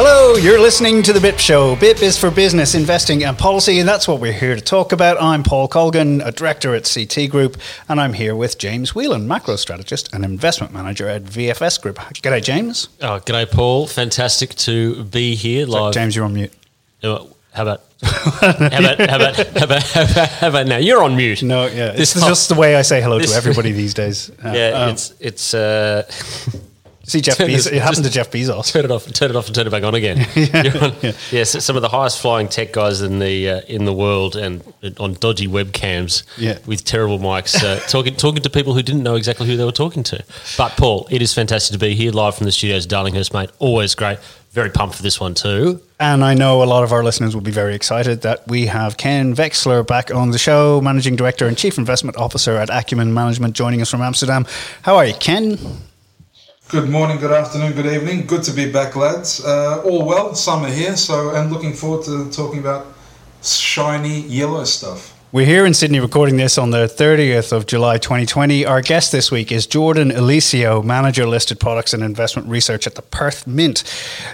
Hello, you're listening to The BIP Show. BIP is for business, investing, and policy, and that's what we're here to talk about. I'm Paul Colgan, a director at CT Group, and I'm here with James Whelan, macro strategist and investment manager at VFS Group. G'day, James. Oh, g'day, Paul. Fantastic to be here live. James, you're on mute. Uh, How about, how about, how about, how about, how about, now? You're on mute. No, yeah, This this is just the way I say hello to everybody these days. Uh, Yeah, um, it's it's. Uh, see Jeff turn Bezos. this- It happened to Jeff Bezos. turn it off, turn it off, and turn it back on again. You're on- Yes, some of the highest flying tech guys in the uh, in the world, and on dodgy webcams, Yeah. with terrible mics, uh, talking talking to people who didn't know exactly who they were talking to. But Paul, it is fantastic to be here live from the studios, Darlinghurst, mate. Always great. Very pumped for this one too. And I know a lot of our listeners will be very excited that we have Ken Vexler back on the show, Managing Director and Chief Investment Officer at Acumen Management, joining us from Amsterdam. How are you, Ken? Good morning, good afternoon, good evening. Good to be back, lads. Uh, all well, summer here, so and looking forward to talking about shiny yellow stuff. We're here in Sydney recording this on the 30th of July 2020. Our guest this week is Jordan Eliseo, Manager Listed Products and Investment Research at the Perth Mint.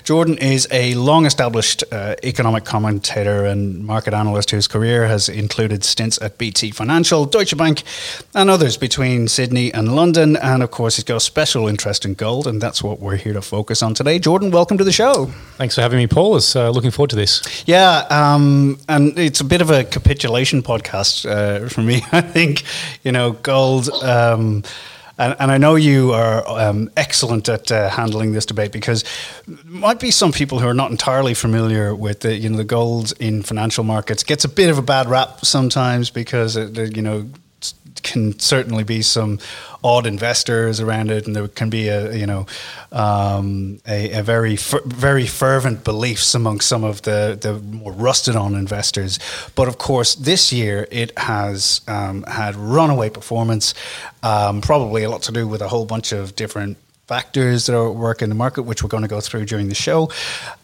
Jordan is a long established uh, economic commentator and market analyst whose career has included stints at BT Financial, Deutsche Bank, and others between Sydney and London. And of course, he's got a special interest in gold, and that's what we're here to focus on today. Jordan, welcome to the show. Thanks for having me, Paul. Is uh, looking forward to this. Yeah, um, and it's a bit of a capitulation podcast uh, for me. I think you know gold. Um, and, and I know you are um, excellent at uh, handling this debate because might be some people who are not entirely familiar with the you know the gold in financial markets gets a bit of a bad rap sometimes because it, you know can certainly be some odd investors around it, and there can be a you know um, a, a very very fervent beliefs among some of the the more rusted on investors. But of course, this year it has um, had runaway performance, um, probably a lot to do with a whole bunch of different factors that are at work in the market, which we're going to go through during the show.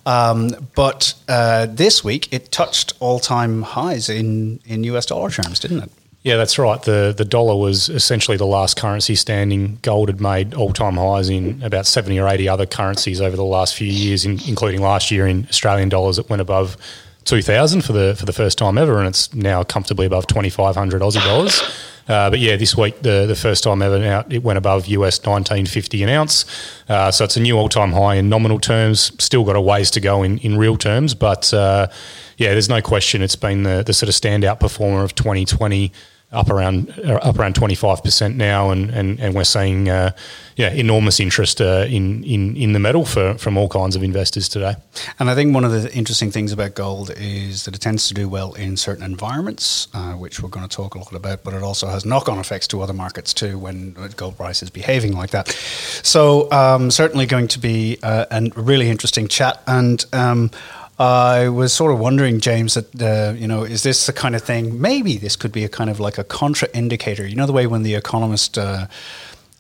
Um, but uh, this week it touched all time highs in in US dollar terms, didn't it? Yeah, that's right. The the dollar was essentially the last currency standing. Gold had made all time highs in about 70 or 80 other currencies over the last few years, in, including last year in Australian dollars. It went above 2,000 for the for the first time ever, and it's now comfortably above 2,500 Aussie dollars. Uh, but yeah, this week the the first time ever now it went above US 1950 an ounce. Uh, so it's a new all time high in nominal terms. Still got a ways to go in, in real terms, but uh, yeah, there's no question it's been the the sort of standout performer of 2020 up around uh, up around twenty five percent now, and, and, and we're seeing uh, yeah enormous interest uh, in, in in the metal for from all kinds of investors today. And I think one of the interesting things about gold is that it tends to do well in certain environments, uh, which we're going to talk a lot about. But it also has knock-on effects to other markets too when gold price is behaving like that. So um, certainly going to be uh, a really interesting chat and. Um, I was sort of wondering, James, that uh, you know, is this the kind of thing? Maybe this could be a kind of like a contra-indicator. You know, the way when the Economist uh,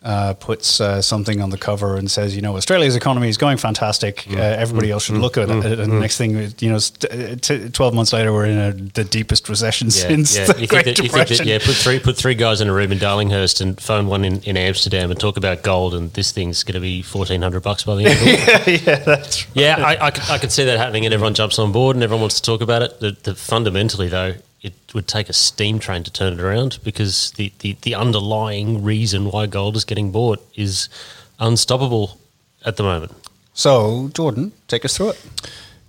uh, puts uh, something on the cover and says, you know, Australia's economy is going fantastic. Uh, everybody else should look at it. And the next thing, you know, st- t- twelve months later, we're in a, the deepest recession since the You Great that, Depression. that, yeah, put three put three guys in a room in Darlinghurst and phone one in, in Amsterdam and talk about gold, and this thing's going to be fourteen hundred bucks by the end. of it. yeah, that's yeah, I, I, could, I could see that happening, and everyone jumps on board, and everyone wants to talk about it. The, the fundamentally, though, it would take a steam train to turn it around because the, the, the underlying reason why gold is getting bought is unstoppable at the moment. So, Jordan, take us through it.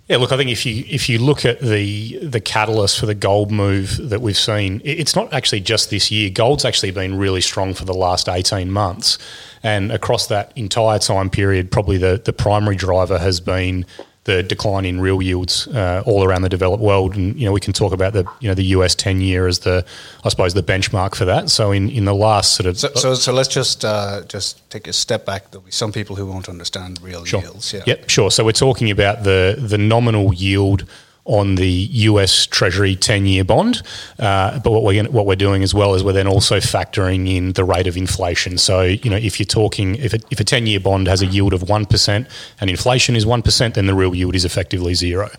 Yeah, look, I think if you if you look at the the catalyst for the gold move that we've seen, it's not actually just this year. Gold's actually been really strong for the last eighteen months, and across that entire time period, probably the the primary driver has been the decline in real yields uh, all around the developed world, and you know we can talk about the you know the US ten year as the I suppose the benchmark for that. So in, in the last sort of So, so, so let's just uh, just take a step back. There'll be some people who won't understand real Sure. yields. Yeah. Yep, sure. So we're talking about the the nominal yield on the US Treasury ten year bond, uh, but what we're what we're doing as well is we're then also factoring in the rate of inflation. So you know if you're talking if a, if a ten year bond has a yield of one percent and inflation is one percent, then the real yield is effectively zero.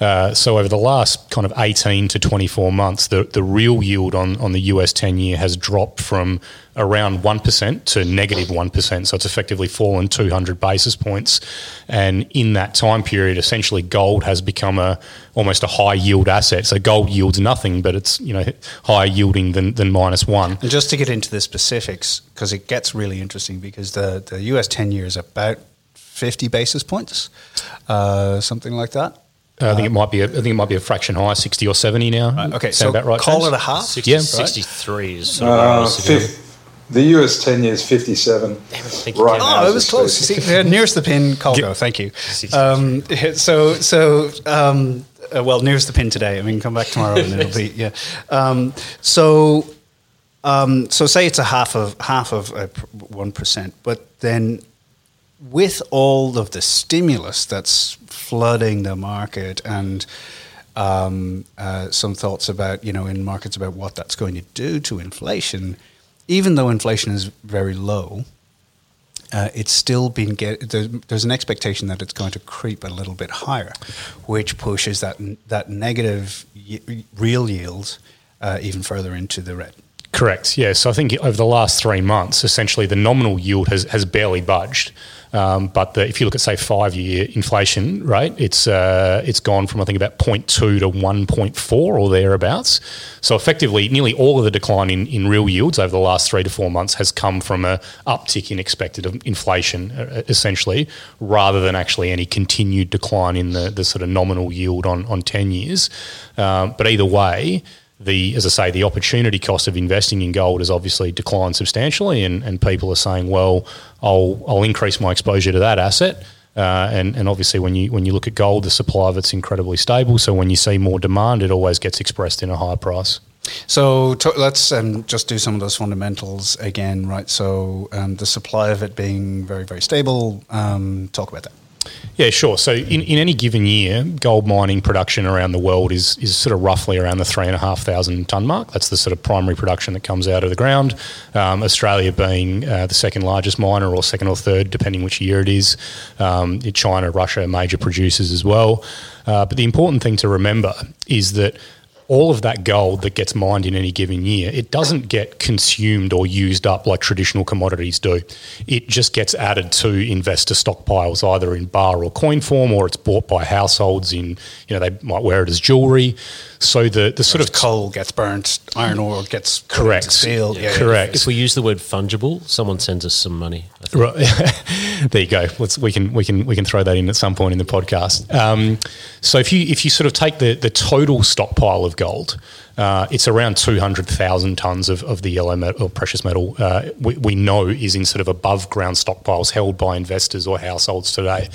Uh, so over the last kind of 18 to 24 months, the, the real yield on, on the US 10 year has dropped from around 1% to negative 1. So it's effectively fallen 200 basis points. And in that time period, essentially gold has become a almost a high yield asset. So gold yields nothing, but it's you know higher yielding than, than minus one. And just to get into the specifics, because it gets really interesting, because the, the US 10 year is about 50 basis points, uh, something like that. Uh, I think it might be a, I think it might be a fraction higher, 60 or 70 now. Okay, Sound so about right, call James? it a half. 60, Yeah. 63 is sort of where I Uh, fifth, the US 10 years 57. Thank you, Right Ken. now. Oh, it was close. You see, nearest the pin, Colgo. Thank you. Um, so, so um, uh, well, nearest the pin today. I mean, come back tomorrow and it'll be yeah. Um, so, um, so say it's a half of half of one percent, but then with all of the stimulus that's flooding the market and um, uh, some thoughts about you know in markets about what that's going to do to inflation, even though inflation is very low, uh, it's still been get there's, there's an expectation that it's going to creep a little bit higher, which pushes that that negative y- real yield uh, even further into the red. Correct. Yeah. So I think over the last three months, essentially the nominal yield has, has barely budged. Um, but the, if you look at say five year inflation rate, it's uh, it's gone from I think about 0.2 to 1.4 or thereabouts. So effectively, nearly all of the decline in, in real yields over the last three to four months has come from a uptick in expected inflation, uh, essentially, rather than actually any continued decline in the, the sort of nominal yield on on 10 years. Um, but either way the, as I say, the opportunity cost of investing in gold has obviously declined substantially, and, and people are saying, well, I'll I'll increase my exposure to that asset. Uh, and, and obviously, when you when you look at gold, the supply of it's incredibly stable. So when you see more demand, it always gets expressed in a higher price. So to, let's um, just do some of those fundamentals again, right? So um, the supply of it being very very stable. Um, talk about that. Yeah, sure. So in, in any given year, gold mining production around the world is is sort of roughly around the three and a half thousand ton mark. That's the sort of primary production that comes out of the ground. Um, Australia being uh, the second largest miner, or second or third, depending which year it is. Um, China, Russia, major producers as well. Uh, but the important thing to remember is that all of that gold that gets mined in any given year, it doesn't get consumed or used up like traditional commodities do. It just gets added to investor stockpiles, either in bar or coin form, or it's bought by households in, you know, they might wear it as jewelry. So the, the sort of coal gets burnt, iron ore gets Correct. steel. Yeah, yeah. correct. If we use the word fungible, someone sends us some money. I think. Right. there you go. Let's we can we can we can throw that in at some point in the podcast. Um, so if you if you sort of take the the total stockpile of gold, uh, it's around two hundred thousand tons of, of the yellow metal or precious metal. Uh, we, we know is in sort of above ground stockpiles held by investors or households today.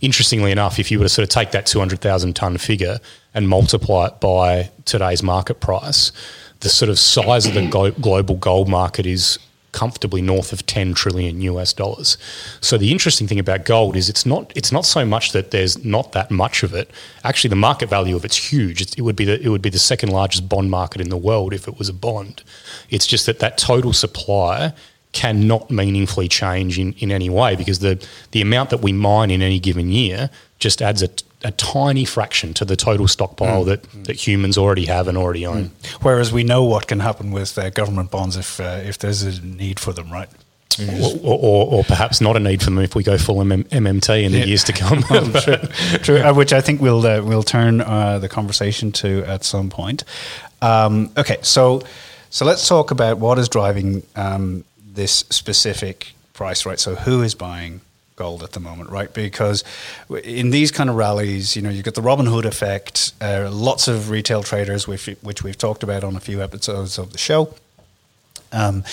Interestingly enough, if you were to sort of take that two hundred thousand ton figure and multiply it by today's market price, the sort of size of the glo- global gold market is comfortably north of 10 trillion US dollars. So the interesting thing about gold is it's not it's not so much that there's not that much of it. Actually the market value of it's huge. It, it would be the it would be the second largest bond market in the world if it was a bond. It's just that that total supply cannot meaningfully change in, in any way because the the amount that we mine in any given year just adds a, a tiny fraction to the total stockpile that, that humans already have and already own. Whereas we know what can happen with uh, government bonds if uh, if there's a need for them, right? Or, or, or perhaps not a need for them if we go full MM, MMT in the Yeah. years to come. True, uh, which I think we'll uh, we'll turn uh, the conversation to at some point. Um, okay, so so let's talk about what is driving um, this specific price, right? So who is buying gold at the moment, right? Because in these kind of rallies, you know, you get the Robin Hood effect. Uh, lots of retail traders, which which we've talked about on a few episodes of the show. Um,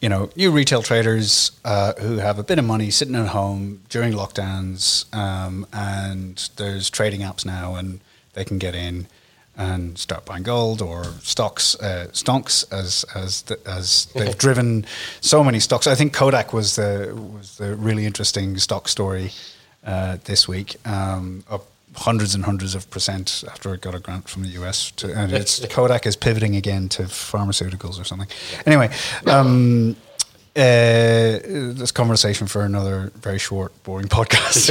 you know, new retail traders uh, who have a bit of money sitting at home during lockdowns, um, and there's trading apps now, and they can get in and start buying gold or stocks, uh, stonks, as as the, as they've driven so many stocks. I think Kodak was the was the really interesting stock story uh, this week. Um, up hundreds and hundreds of percent after it got a grant from the US. To, and it's Kodak is pivoting again to pharmaceuticals or something. Anyway, um, uh, this conversation for another very short, boring podcast.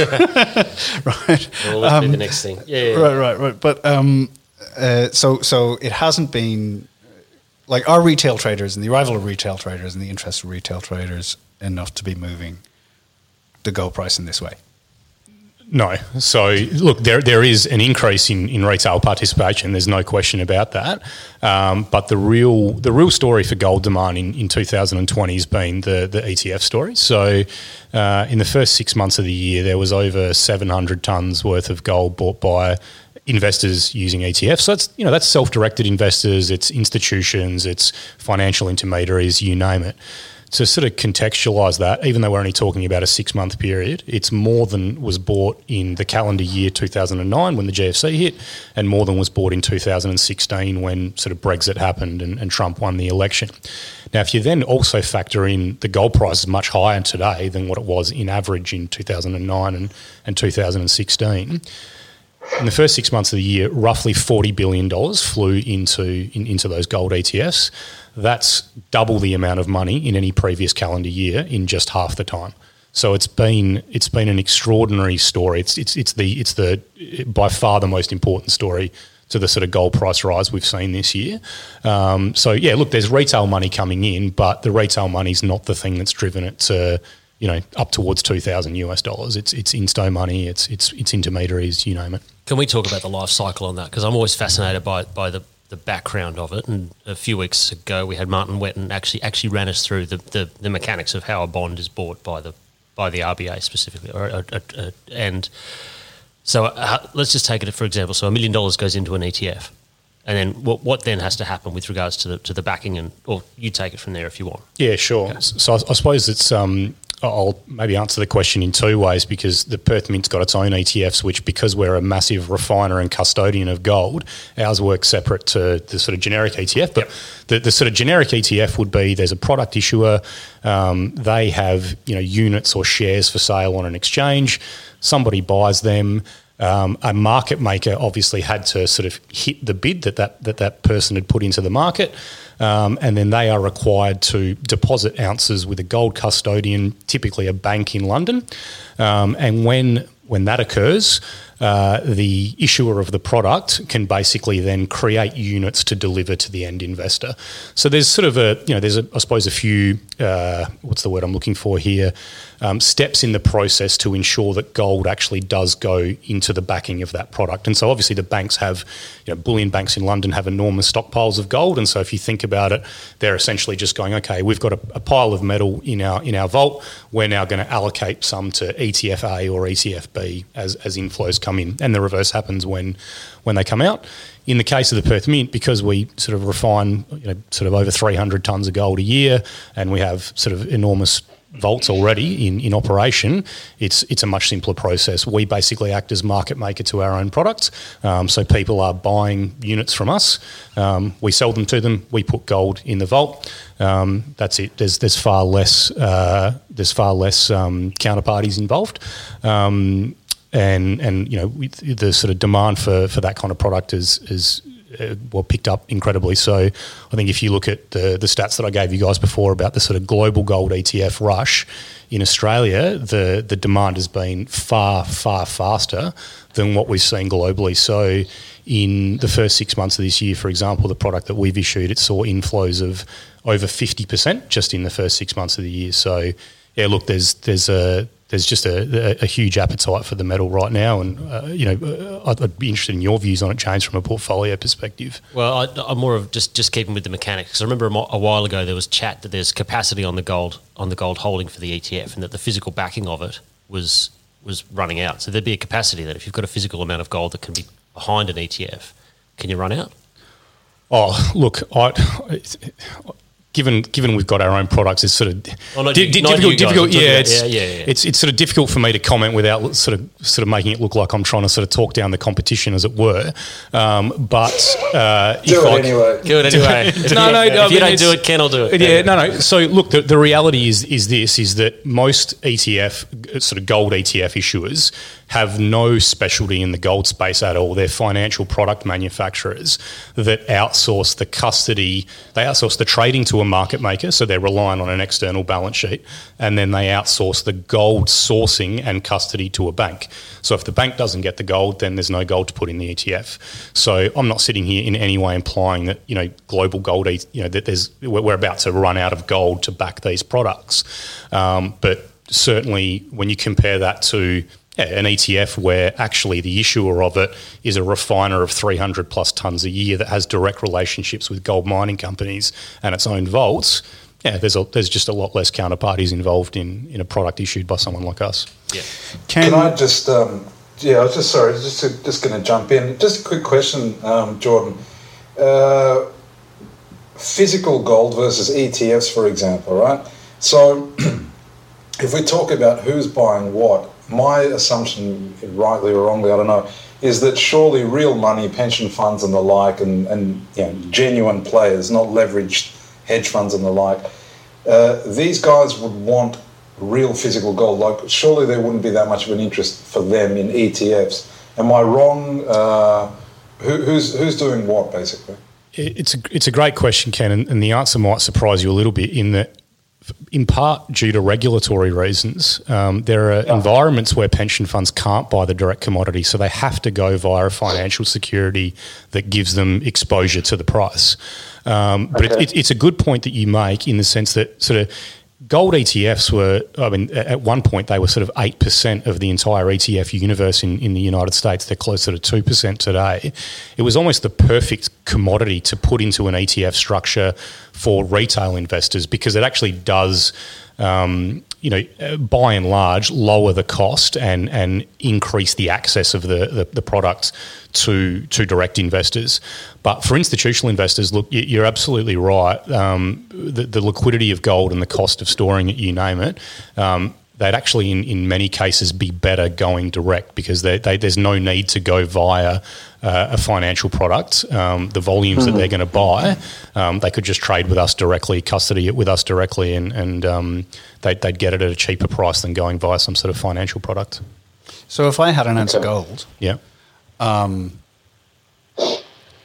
right. Well, do the next thing. Yeah, yeah. Right, right, right. But um, uh, so so it hasn't been like our retail traders and the arrival of retail traders and the interest of retail traders enough to be moving the gold price in this way. No. So look, there there is an increase in, in retail participation. There's no question about that. Um, but the real the real story for gold demand in, in 2020 has been the the ETF story. So uh, in the first six months of the year, there was over 700 tons worth of gold bought by investors using ETFs. So that's you know that's self-directed investors, it's institutions, it's financial intermediaries, you name it to sort of contextualize that, even though we're only talking about a six month period, it's more than was bought in the calendar year 2009 when the GFC hit, and more than was bought in 2016 when sort of Brexit happened and, and Trump won the election. Now, if you then also factor in the gold price is much higher today than what it was in average in 2009 and, and 2016 in the first six months of the year, roughly forty billion dollars flew into in, into those gold ETFs. That's double the amount of money in any previous calendar year in just half the time. So it's been it's been an extraordinary story. It's it's it's the it's the by far the most important story to the sort of gold price rise we've seen this year. Um, so yeah, look, there's retail money coming in, but the retail money is not the thing that's driven it to you know up towards two thousand US dollars. It's it's insto money. It's it's it's intermediaries. You name it. Can we talk about the life cycle on that? Because I'm always fascinated by by the, the background of it. And a few weeks ago, we had Martin Whetton actually actually ran us through the, the, the mechanics of how a bond is bought by the by the RBA specifically, or, or, or, and so uh, let's just take it for example. So a million dollars goes into an ETF, and then what, what then has to happen with regards to the to the backing and or you take it from there if you want. Yeah, sure. Okay. So I, I, suppose it's um, I'll maybe answer the question in two ways because the Perth Mint's got its own ETFs, which because we're a massive refiner and custodian of gold, ours work separate to the sort of generic ETF. But yep. the, the sort of generic ETF would be there's a product issuer, um, they have you know units or shares for sale on an exchange, somebody buys them. Um, a market maker obviously had to sort of hit the bid that that, that, that person had put into the market. Um, and then they are required to deposit ounces with a gold custodian, typically a bank in London. Um, and when when that occurs, uh, the issuer of the product can basically then create units to deliver to the end investor. So there's sort of a, you know, there's a, I suppose a few, uh, what's the word I'm looking for here, um, steps in the process to ensure that gold actually does go into the backing of that product. And so obviously the banks have, you know, bullion banks in London have enormous stockpiles of gold. And so if you think about it, they're essentially just going, okay, we've got a, a pile of metal in our in our vault. We're now going to allocate some to ETF A or ETF B as, as inflows come in. And the reverse happens when when they come out. In the case of the Perth Mint, because we sort of refine you know, sort of over 300 tonnes of gold a year and we have sort of enormous vaults already in, in operation, it's it's a much simpler process. We basically act as market maker to our own products. Um, so people are buying units from us. Um, we sell them to them. We put gold in the vault. Um, that's it. There's there's far less uh, there's far less um, counterparties involved. And and you know the sort of demand for, for that kind of product is is uh, well picked up incredibly. So I think if you look at the the stats that I gave you guys before about the sort of global gold ETF rush in Australia, the the demand has been far far faster than what we've seen globally. So in the first six months of this year, for example, the product that we've issued, it saw inflows of over fifty percent just in the first six months of the year. So yeah, look, there's there's a there's just a, a, huge appetite for the metal right now, and uh, you know, I'd, I'd, be interested in your views on it, James, from a portfolio perspective. Well, I, am more of just just keeping with the mechanics. Because I remember a, a, while ago there was chat that there's capacity on the gold on the gold holding for the ETF, and that the physical backing of it was was running out. So there'd be a capacity that if you've got a physical amount of gold that can be behind an ETF, can you run out? Oh, look, I given given we've got our own products, it's sort of Oh, not di- di- not difficult. difficult yeah, about- it's, yeah, yeah, yeah. it's it's sort of difficult for me to comment without sort of sort of making it look like I'm trying to sort of talk down the competition, as it were. Um, but uh, Do if it I- anyway. Do it anyway. if No, you, no, if no, I you don't do it, Ken will do it. Yeah, no, no. So look, the, the reality is is this: is that most ETF, uh, sort of gold ETF issuers, have no specialty in the gold space at all. They're financial product manufacturers that outsource the custody. They outsource the trading to a market maker, so they're relying on an external balance sheet, and then they outsource the gold sourcing and custody to a bank. So if the bank doesn't get the gold, then there's no gold to put in the ETF. So I'm not sitting here in any way implying that you know global gold, you know that there's we're about to run out of gold to back these products. Um, but certainly when you compare that to yeah, an ETF where actually the issuer of it is a refiner of 300 plus tons a year that has direct relationships with gold mining companies and its own vaults, yeah, there's a, there's just a lot less counterparties involved in, in a product issued by someone like us. Yeah. Can I just, um, yeah, I was just sorry, just to, just going to jump in. Just a quick question, um, Jordan. Uh, physical gold versus ETFs, for example, right? So, if we talk about who's buying what, my assumption, rightly or wrongly, I don't know, is that surely real money, pension funds and the like, and, and you know, genuine players, not leveraged hedge funds and the like, uh, these guys would want real physical gold. Like, surely there wouldn't be that much of an interest for them in ETFs. Am I wrong? Uh, who, who's who's doing what basically? It's a, it's a great question, Ken, and, and the answer might surprise you a little bit in that, in part due to regulatory reasons, um, there are environments where pension funds can't buy the direct commodity, so they have to go via a financial security that gives them exposure to the price. Um, but it, it, it's a good point that you make in the sense that sort of gold ETFs were, I mean, at one point they were sort of 8% of the entire ETF universe in, in the United States. They're closer to 2% today. It was almost the perfect commodity to put into an ETF structure for retail investors because it actually does. Um, you know, by and large, lower the cost and and increase the access of the, the, the product to to direct investors. But for institutional investors, look, you- you're absolutely right. Um, the, the liquidity of gold and the cost of storing it, you name it, um, they'd actually, in, in many cases, be better going direct because they, they, there's no need to go via uh, a financial product. Um, the volumes that they're going to buy, um, they could just trade with us directly, custody it with us directly, and, and um, they'd, they'd get it at a cheaper price than going via some sort of financial product. So if I had an ounce of gold Yeah.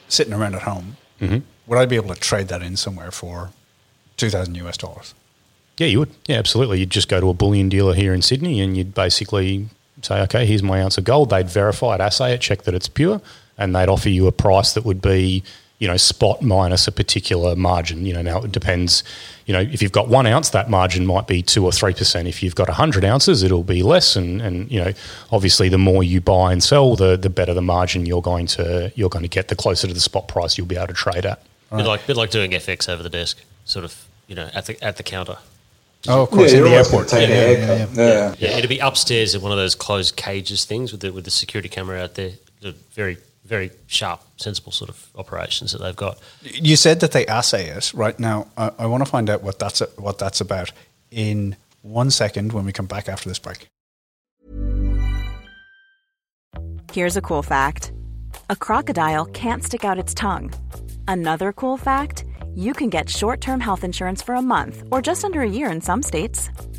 sitting around at home, would I be able to trade that in somewhere for two thousand US dollars? Yeah, you would. Yeah, absolutely. You'd just go to a bullion dealer here in Sydney and you'd basically say, okay, here's my ounce of gold. They'd verify it, assay it, check that it's pure, and they'd offer you a price that would be, you know, spot minus a particular margin. You know, now it depends. You know, if you've got one ounce, that margin might be two or three percent. If you've got hundred ounces, it'll be less. And and you know, obviously, the more you buy and sell, the the better the margin you're going to you're going to get. The closer to the spot price you'll be able to trade at. Bit like bit like doing FX over the desk, sort of, you know, at the at the counter. Oh, of course, in the airport. gonna Yeah, yeah, yeah, Yeah, Yeah, it'd be upstairs in one of those closed cages things with the with the security camera out there. The very very sharp, sensible sort of operations that they've got. You said that they assay it right now. I, I want to find out what that's what that's about in one second when we come back after this break. Here's a cool fact a crocodile can't stick out its tongue. Another cool fact you can get short term health insurance for a month or just under a year in some states.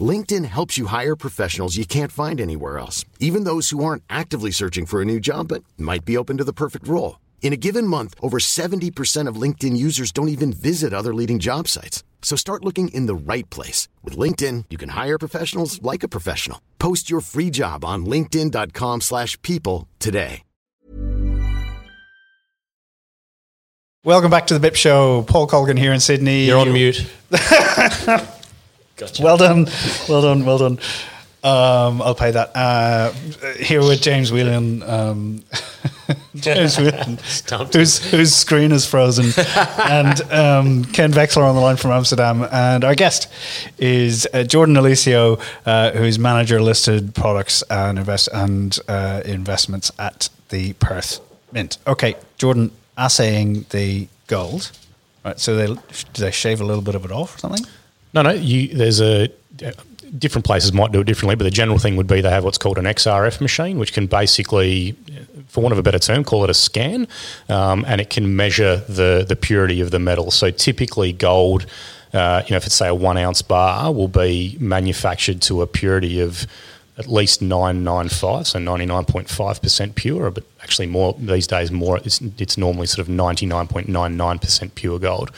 LinkedIn helps you hire professionals you can't find anywhere else, even those who aren't actively searching for a new job but might be open to the perfect role. In a given month, over 70% of LinkedIn users don't even visit other leading job sites. So start looking in the right place. With LinkedIn, you can hire professionals like a professional. Post your free job on linkedin.com slash people today. Welcome back to the BIP Show. Paul Colgan here in Sydney. You're on mute. Well done, well done, well done. Um, I'll pay that. Uh, here with James Whelan, um, James Whelan, whose, whose screen is frozen, and um, Ken Vexler on the line from Amsterdam. And our guest is uh, Jordan Eliseo, uh, who's manager listed products and invest and uh, investments at the Perth Mint. Okay, Jordan, assaying the gold. Right, so they do they shave a little bit of it off or something? No, no. You, there's a different places might do it differently, but the general thing would be they have what's called an XRF machine, which can basically, for want of a better term, call it a scan, um, and it can measure the the purity of the metal. So typically, gold. Uh, you know, if it's say a one ounce bar, will be manufactured to a purity of at least 995, so 99.5% pure, but actually more these days, more it's, it's normally sort of 99.99% pure gold.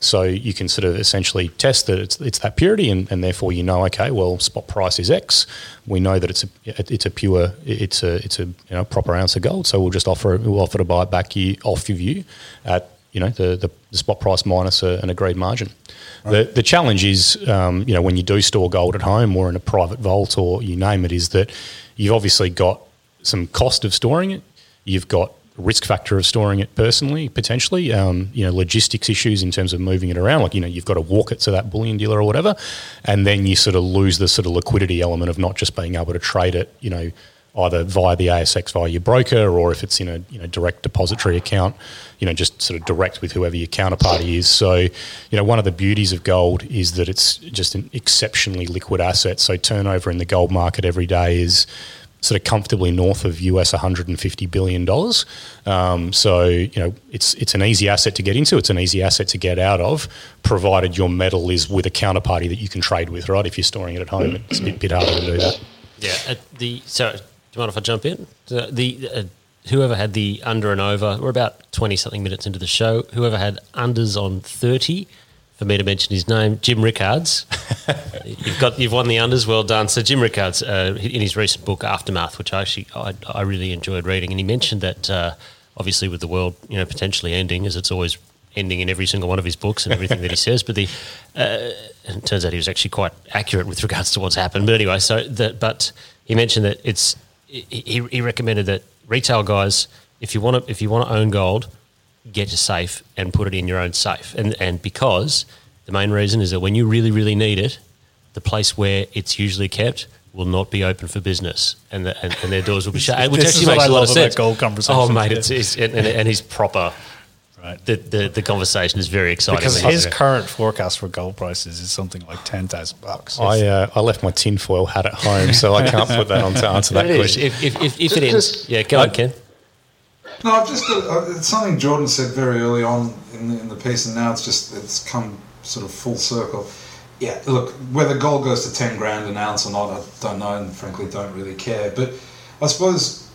So you can sort of essentially test that it's, it's that purity, and, and therefore you know, okay, well, spot price is X. We know that it's a it's a pure it's a it's a you know proper ounce of gold. So we'll just offer we'll offer to buy it back off of you at you know the, the, the spot price minus a, an agreed margin. The the challenge is um, you know when you do store gold at home or in a private vault or you name it is that you've obviously got some cost of storing it. You've got risk factor of storing it personally, potentially. Um, you know, logistics issues in terms of moving it around. Like you know, you've got to walk it to that bullion dealer or whatever, and then you sort of lose the sort of liquidity element of not just being able to trade it. You know, either via the ASX via your broker, or if it's in a you know direct depository account, you know, just sort of direct with whoever your counterparty is. So, you know, one of the beauties of gold is that it's just an exceptionally liquid asset. So turnover in the gold market every day is sort of comfortably north of US 150 billion dollars. Um, so you know it's it's an easy asset to get into. It's an easy asset to get out of, provided your metal is with a counterparty that you can trade with. Right? If you're storing it at home, it's a bit, bit harder to do that. Yeah. The so, do you mind if I jump in? The, uh, whoever had the under and over, we're about twenty something minutes into the show. Whoever had unders on thirty, for me to mention his name, Jim Rickards. you've got you've won the unders. Well done. So Jim Rickards, uh, in his recent book Aftermath, which I actually I, I really enjoyed reading, and he mentioned that uh, obviously with the world you know potentially ending, as it's always ending in every single one of his books and everything that he says, but the uh, and it turns out he was actually quite accurate with regards to what's happened. But anyway, so that but he mentioned that it's he, he recommended that retail guys, if you want to if you want to own gold, get a safe and put it in your own safe. And and because the main reason is that when you really really need it, the place where it's usually kept will not be open for business, and the, and, and their doors will be shut. Which This actually makes a lot of sense. gold conversations, Oh mate, yeah. it's, it's and, and, and he's proper. Right. The, the the conversation is very exciting. Because his he's- current forecast for gold prices is something like ten thousand bucks. I uh, I left my tinfoil hat at home, so I can't put that on to answer that But it is. question. If, if, if, if it ends, yeah, go on, Ken. No, I've just got, uh, it's something Jordan said very early on in the, in the piece, and now it's just it's come sort of full circle. Yeah, look, whether gold goes to ten grand an ounce or not, I don't know, and frankly, don't really care. But I suppose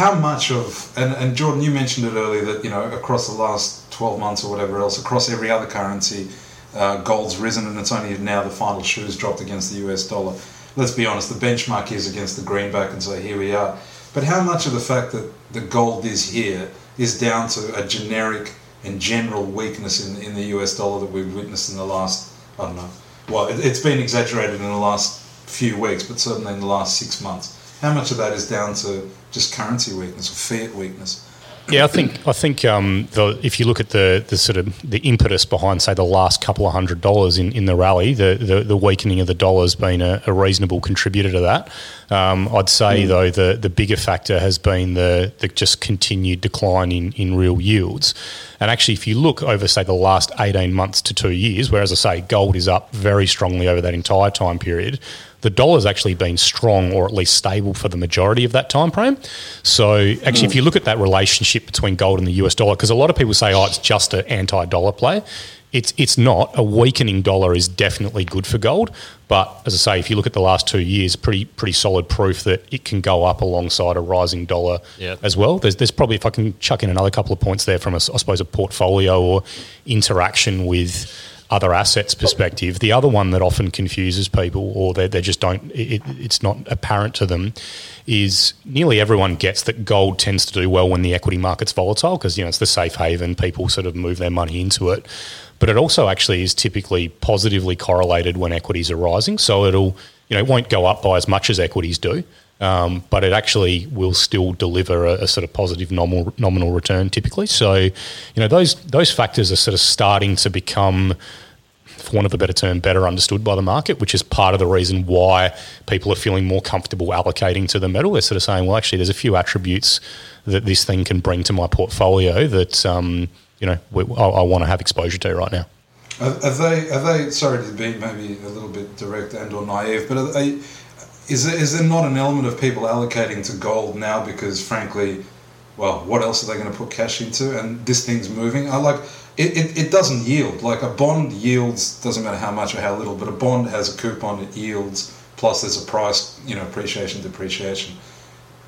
how much of and, and Jordan, you mentioned it earlier that you know across the last twelve months or whatever else, across every other currency, uh, gold's risen, and it's only now the final shoes dropped against the US dollar. Let's be honest, the benchmark is against the greenback, and so here we are. But how much of the fact that the gold is here is down to a generic and general weakness in, in the US dollar that we've witnessed in the last, I don't know, well, it, it's been exaggerated in the last few weeks, but certainly in the last six months. How much of that is down to just currency weakness or fiat weakness? Yeah, I think I think um, the, if you look at the, the sort of the impetus behind, say, the last couple of hundred dollars in, in the rally, the, the, the weakening of the dollar has been a, a reasonable contributor to that. Um, I'd say though the, the bigger factor has been the, the just continued decline in, in real yields. And actually, if you look over, say, the last 18 months to two years, where, as I say, gold is up very strongly over that entire time period, the dollar's actually been strong or at least stable for the majority of that time frame. So, actually, if you look at that relationship between gold and the US dollar, because a lot of people say, oh, it's just an anti dollar play. It's, it's not. A weakening dollar is definitely good for gold. But as I say, if you look at the last two years, pretty pretty solid proof that it can go up alongside a rising dollar Yeah. as well. There's, there's probably, if I can chuck in another couple of points there from, a, I suppose, a portfolio or interaction with other assets perspective, the other one that often confuses people or they, they just don't, it, it's not apparent to them, is nearly everyone gets that gold tends to do well when the equity market's volatile because, you know, it's the safe haven, people sort of move their money into it. But it also actually is typically positively correlated when equities are rising. So it'll, you know, it won't go up by as much as equities do. Um, but it actually will still deliver a, a, sort of positive nominal nominal return typically. So, you know, those those factors are sort of starting to become, for want of a better term, better understood by the market, which is part of the reason why people are feeling more comfortable allocating to the metal. They're sort of saying, well, actually, there's a few attributes that this thing can bring to my portfolio that um, you know I, I want to have exposure to right now. Are, are, they? Are they? Sorry to be maybe a little bit direct and or naive, but are they? Is there, is there not an element of people allocating to gold now because, frankly, well, what else are they going to put cash into? And this thing's moving. I like it, it, it doesn't yield. Like a bond yields, doesn't matter how much or how little, but a bond has a coupon, it yields, plus there's a price, you know, appreciation, depreciation.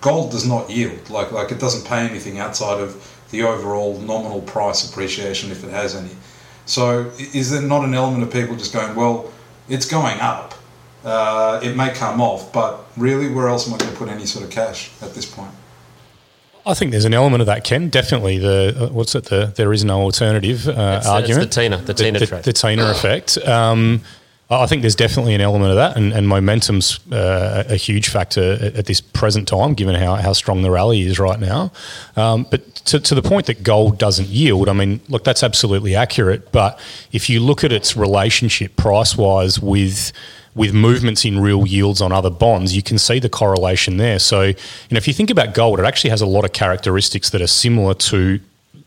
Gold does not yield. Like, like it doesn't pay anything outside of the overall nominal price appreciation if it has any. So is there not an element of people just going, well, it's going up uh, it may come off, but really, where else am I going to put any sort of cash at this point? I think there's an element of that, Ken. Definitely the uh, what's it? The there is no alternative uh, it's, argument. It's the Tina, the, Tina the, the, the Tina effect. Um, I think there's definitely an element of that, and, and momentum's uh, a huge factor at, at, this present time, given how, how strong the rally is right now. Um, but to, to the point that gold doesn't yield, I mean, look, that's absolutely accurate. But if you look at its relationship price wise with with movements in real yields on other bonds, you can see the correlation there. So, you know, if you think about gold, it actually has a lot of characteristics that are similar to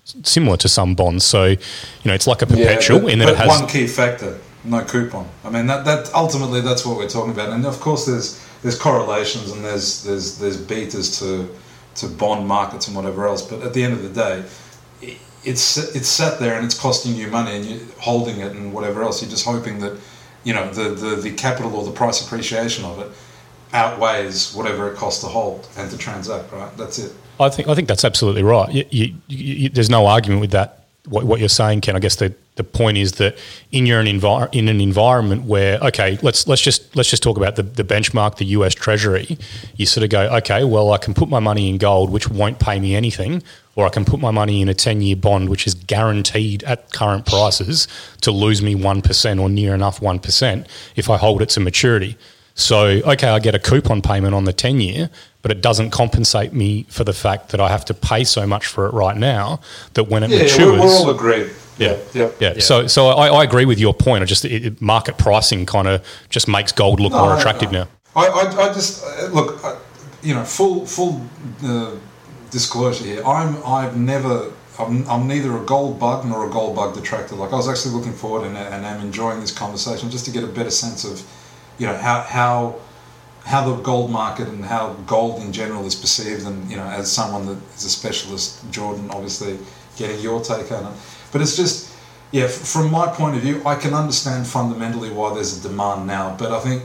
similar to some bonds. So, you know, it's like a perpetual yeah, but, in that it has one key factor, no coupon. I mean, that that ultimately that's what we're talking about. And of course, there's there's correlations and there's there's there's betas to to bond markets and whatever else. But at the end of the day, it's it's sat there and it's costing you money and you're holding it and whatever else. You're just hoping that you know the, the, the capital or the price appreciation of it outweighs whatever it costs to hold and to transact. Right, that's it. I think I think that's absolutely right. You, you, you, there's no argument with that. What, what, you're saying, Ken. I guess the, the point is that in your an envir- in an environment where okay, let's let's just let's just talk about the, the benchmark, the U.S. Treasury. You sort of go, okay, well, I can put my money in gold, which won't pay me anything, or I can put my money in a 10 year bond, which is guaranteed at current prices to lose me 1% or near enough 1% if I hold it to maturity. So, okay, I get a coupon payment on the 10 year, but it doesn't compensate me for the fact that I have to pay so much for it right now that when it yeah, matures. We're, we're all agreed. Yeah. Yeah. yeah, yeah. So, so I, I, agree with your point. I just it, market pricing kind of just makes gold look no, more attractive no. now. I, I, I, just uh, look, you know, full full uh, disclosure here. I'm I've never I'm, I'm neither a gold bug nor a gold bug detractor. Like I was actually looking forward and, and am enjoying this conversation just to get a better sense of, you know, how how how the gold market and how gold in general is perceived. And you know, as someone that is a specialist, Jordan, obviously getting your take on it. But it's just, yeah, from my point of view, I can understand fundamentally why there's a demand now. But I think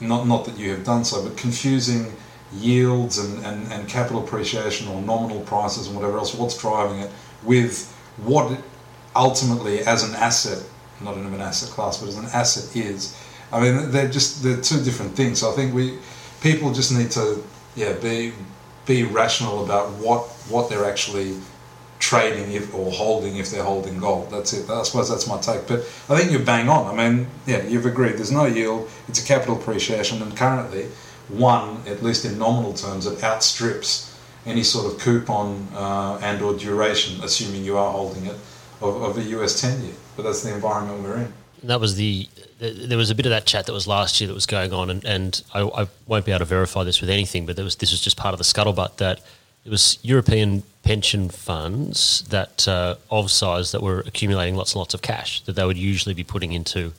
not not that you have done so, but confusing yields and, and, and capital appreciation or nominal prices and whatever else, what's driving it, with what ultimately as an asset, not in an asset class, but as an asset is. I mean, they're just they're two different things. I think we people just need to yeah be be rational about what what they're actually trading if, or holding if they're holding gold. That's it. I suppose that's my take. But I think you're bang on. I mean, yeah, you've agreed. There's no yield. It's a capital appreciation, and currently one, at least in nominal terms, it outstrips any sort of coupon uh, and or duration, assuming you are holding it, of, of a US 10 year. But that's the environment we're in. That was the, there was a bit of that chat that was last year that was going on, and, and I, I won't be able to verify this with anything, but was, this was just part of the scuttlebutt that it was European pension funds that uh, of size that were accumulating lots and lots of cash that they would usually be putting into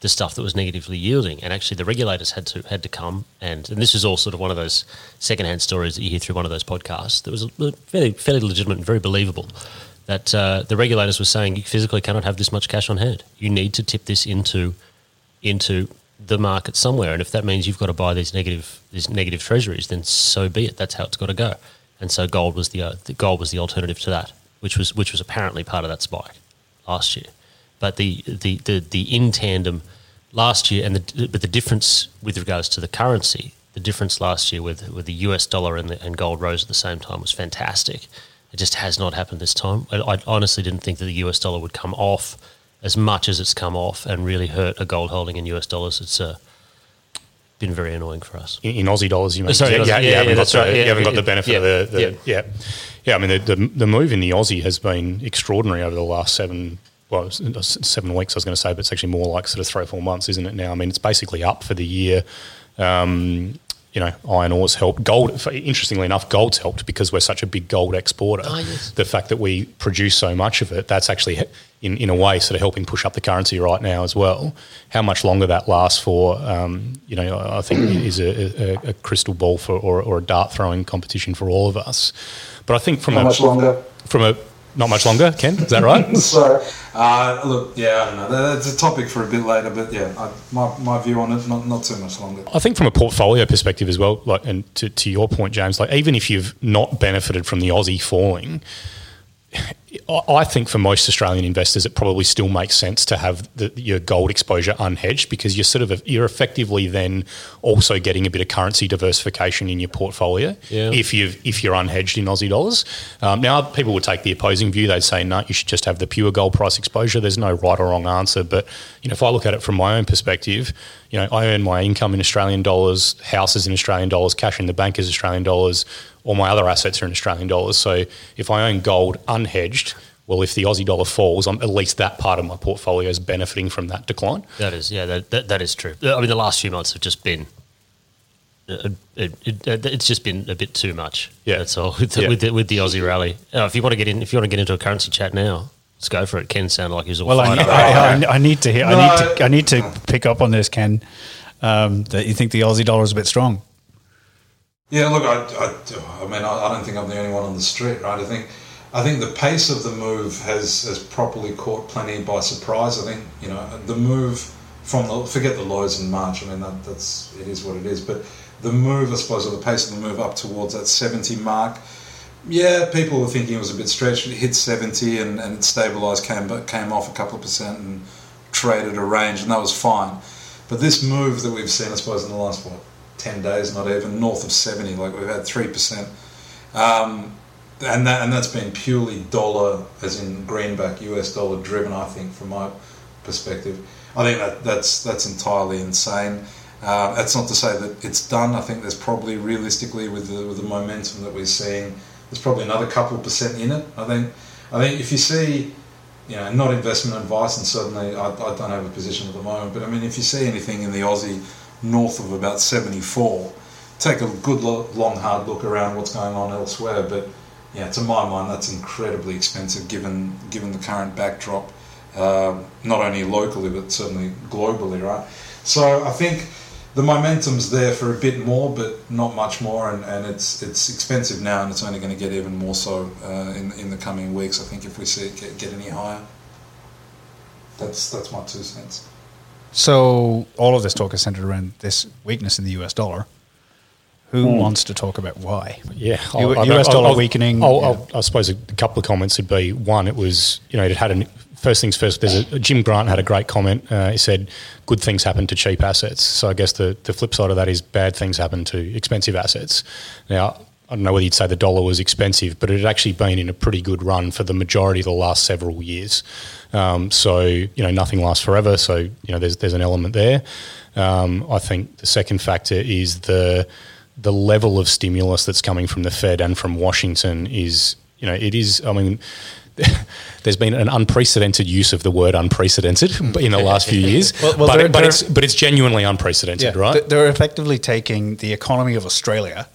the stuff that was negatively yielding. And actually, the regulators had to had to come and and this is all sort of one of those secondhand stories that you hear through one of those podcasts. That was fairly fairly legitimate and very believable. That uh, the regulators were saying you physically cannot have this much cash on hand. You need to tip this into into the market somewhere. And if that means you've got to buy these negative these negative treasuries, then so be it. That's how it's got to go. And so gold was the, uh, the gold was the alternative to that, which was which was apparently part of that spike last year. but the the the, the in tandem last year and the but the difference with regards to the currency, the difference last year with with the US dollar and, the, and gold rose at the same time was fantastic. It just has not happened this time. I, I honestly didn't think that the US dollar would come off as much as it's come off and really hurt a gold holding in US dollars. It's uh, been very annoying for us. In, in Aussie dollars, you mean? Sorry, yeah, Aussie- yeah, you yeah, haven't yeah, got that's the, right. you haven't got the benefit yeah, of the, the yeah. yeah, I mean the, the the move in the Aussie has been extraordinary over the last seven well seven weeks. I was going to say, but it's actually more like sort of three or four months, isn't it? Now, I mean, it's basically up for the year. Um, you know, iron ore's helped. Gold, interestingly enough, gold's helped because we're such a big gold exporter. Oh, yes. The fact that we produce so much of it, that's actually, in, in a way, sort of helping push up the currency right now as well. How much longer that lasts for, um, you know, I think is a, a, a crystal ball for or, or a dart throwing competition for all of us. But I think from How a much longer? from a not much longer, Ken, is that right? So, uh, look, yeah, I don't know. That- That's a topic for a bit later, but yeah, I, my, my view on it, not, not too much longer. I think from a portfolio perspective as well, like and to, to your point, James, like even if you've not benefited from the Aussie falling, I- think for most Australian investors, it probably still makes sense to have the, your gold exposure unhedged because you're sort of you're effectively then also getting a bit of currency diversification in your portfolio Yeah. if you if you're unhedged in Aussie dollars. Um, now, people would take the opposing view; they'd say, "No, you should just have the pure gold price exposure." There's no right or wrong answer, but you know, if I look at it from my own perspective, you know, I earn my income in Australian dollars, houses in Australian dollars, cash in the bank is Australian dollars, all my other assets are in Australian dollars. So if I own gold unhedged, well, if the Aussie dollar falls, I'm, at least that part of my portfolio is benefiting from that decline. That is, yeah, that, that, that is true. I mean, the last few months have just been, uh, it, it, it's just been a bit too much. Yeah. that's all with the, Yeah. with, the, with the Aussie rally. Uh, if you want to get in, if you want to get into a currency chat now, let's go for it. Ken sounded like he was all Well, I, need- I, I, I need to hear. I need to. I need to pick up on this, Ken. Um, that you think the Aussie dollar is a bit strong. Yeah, look, I, I, I mean, I, I don't think I'm the only one on the street, right? I think, I think the pace of the move has has properly caught plenty by surprise. I think you know the move from the forget the lows in March. I mean, that, that's it is what it is. But the move, I suppose, or the pace of the move up towards that 70 mark. Yeah, people were thinking it was a bit stretched. It hit 70 and, and it stabilised, came but came off a couple of percent and traded a range, and that was fine. But this move that we've seen, I suppose, in the last what 10 days, not even north of 70, like we've had three percent, um, and that and that's been purely dollar, as in greenback US dollar driven. I think, from my perspective, I think that that's that's entirely insane. Uh, that's not to say that it's done. I think there's probably realistically with the with the momentum that we're seeing, there's probably another couple percent in it. I think I think if you see you know, not investment advice, and certainly I, I don't have a position at the moment, but I mean, if you see anything in the Aussie north of about 74, take a good, lo- long, hard look around what's going on elsewhere. But yeah, to my mind, that's incredibly expensive given given the current backdrop, um, not only locally but certainly globally, right? So I think the momentum's there for a bit more, but not much more, and, and it's it's expensive now, and it's only going to get even more so uh, in in the coming weeks. I think if we see it get, get any higher, that's that's my two cents. So all of this talk is centered around this weakness in the US dollar. Who Hmm. wants to talk about why? Yeah, U- US dollar weakening, I'll, yeah. I'll, I suppose a couple of comments would be one. It was you know it had an first things first. There's a Jim Grant had a great comment. Uh, he said good things happen to cheap assets. So I guess the the flip side of that is bad things happen to expensive assets. Now. I don't know whether you'd say the dollar was expensive, but it had actually been in a pretty good run for the majority of the last several years. Um, so you know nothing lasts forever. So you know there's there's an element there. Um, I think the second factor is the the level of stimulus that's coming from the Fed and from Washington is, you know, it is. I mean, there's been an unprecedented use of the word unprecedented in the last few years, Well- well, but, they're- but they're- it's but it's genuinely unprecedented, right? They're effectively taking the economy of Australia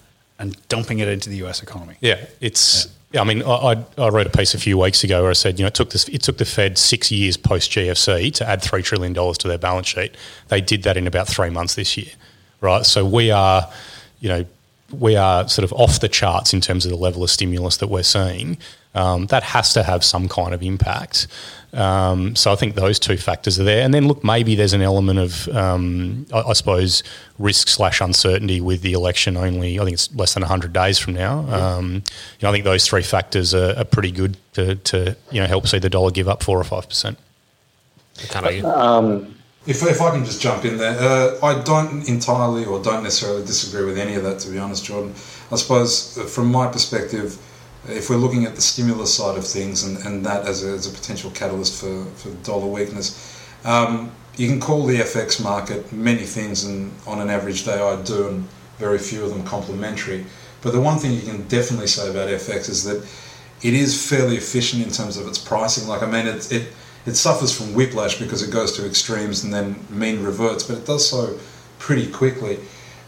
and dumping it into the US economy. Yeah, it's. Yeah. I mean, I, I, I wrote a piece a few weeks ago where I said, you know, it took this, it took the Fed six years post GFC to add three trillion dollars to their balance sheet. They did that in about three months this year, right? So we are, you know, we are sort of off the charts in terms of the level of stimulus that we're seeing. Um, that has to have some kind of impact. Um, so I think those two factors are there. And then look, maybe there's an element of, um, I, I suppose, risk slash uncertainty with the election. Only I think it's less than hundred days from now. Um, you know, I think those three factors are, are pretty good to, to you know help see the dollar give up four or five percent. Um, If, if I can just jump in there, uh, I don't entirely or don't necessarily disagree with any of that, to be honest, Jordan. I suppose uh, from my perspective, if we're looking at the stimulus side of things and, and that as a, as a potential catalyst for, for dollar weakness, um, you can call the FX market many things, and on an average day I do, and very few of them complimentary. But the one thing you can definitely say about FX is that it is fairly efficient in terms of its pricing. Like, I mean, it, it it suffers from whiplash because it goes to extremes and then mean reverts, but it does so pretty quickly.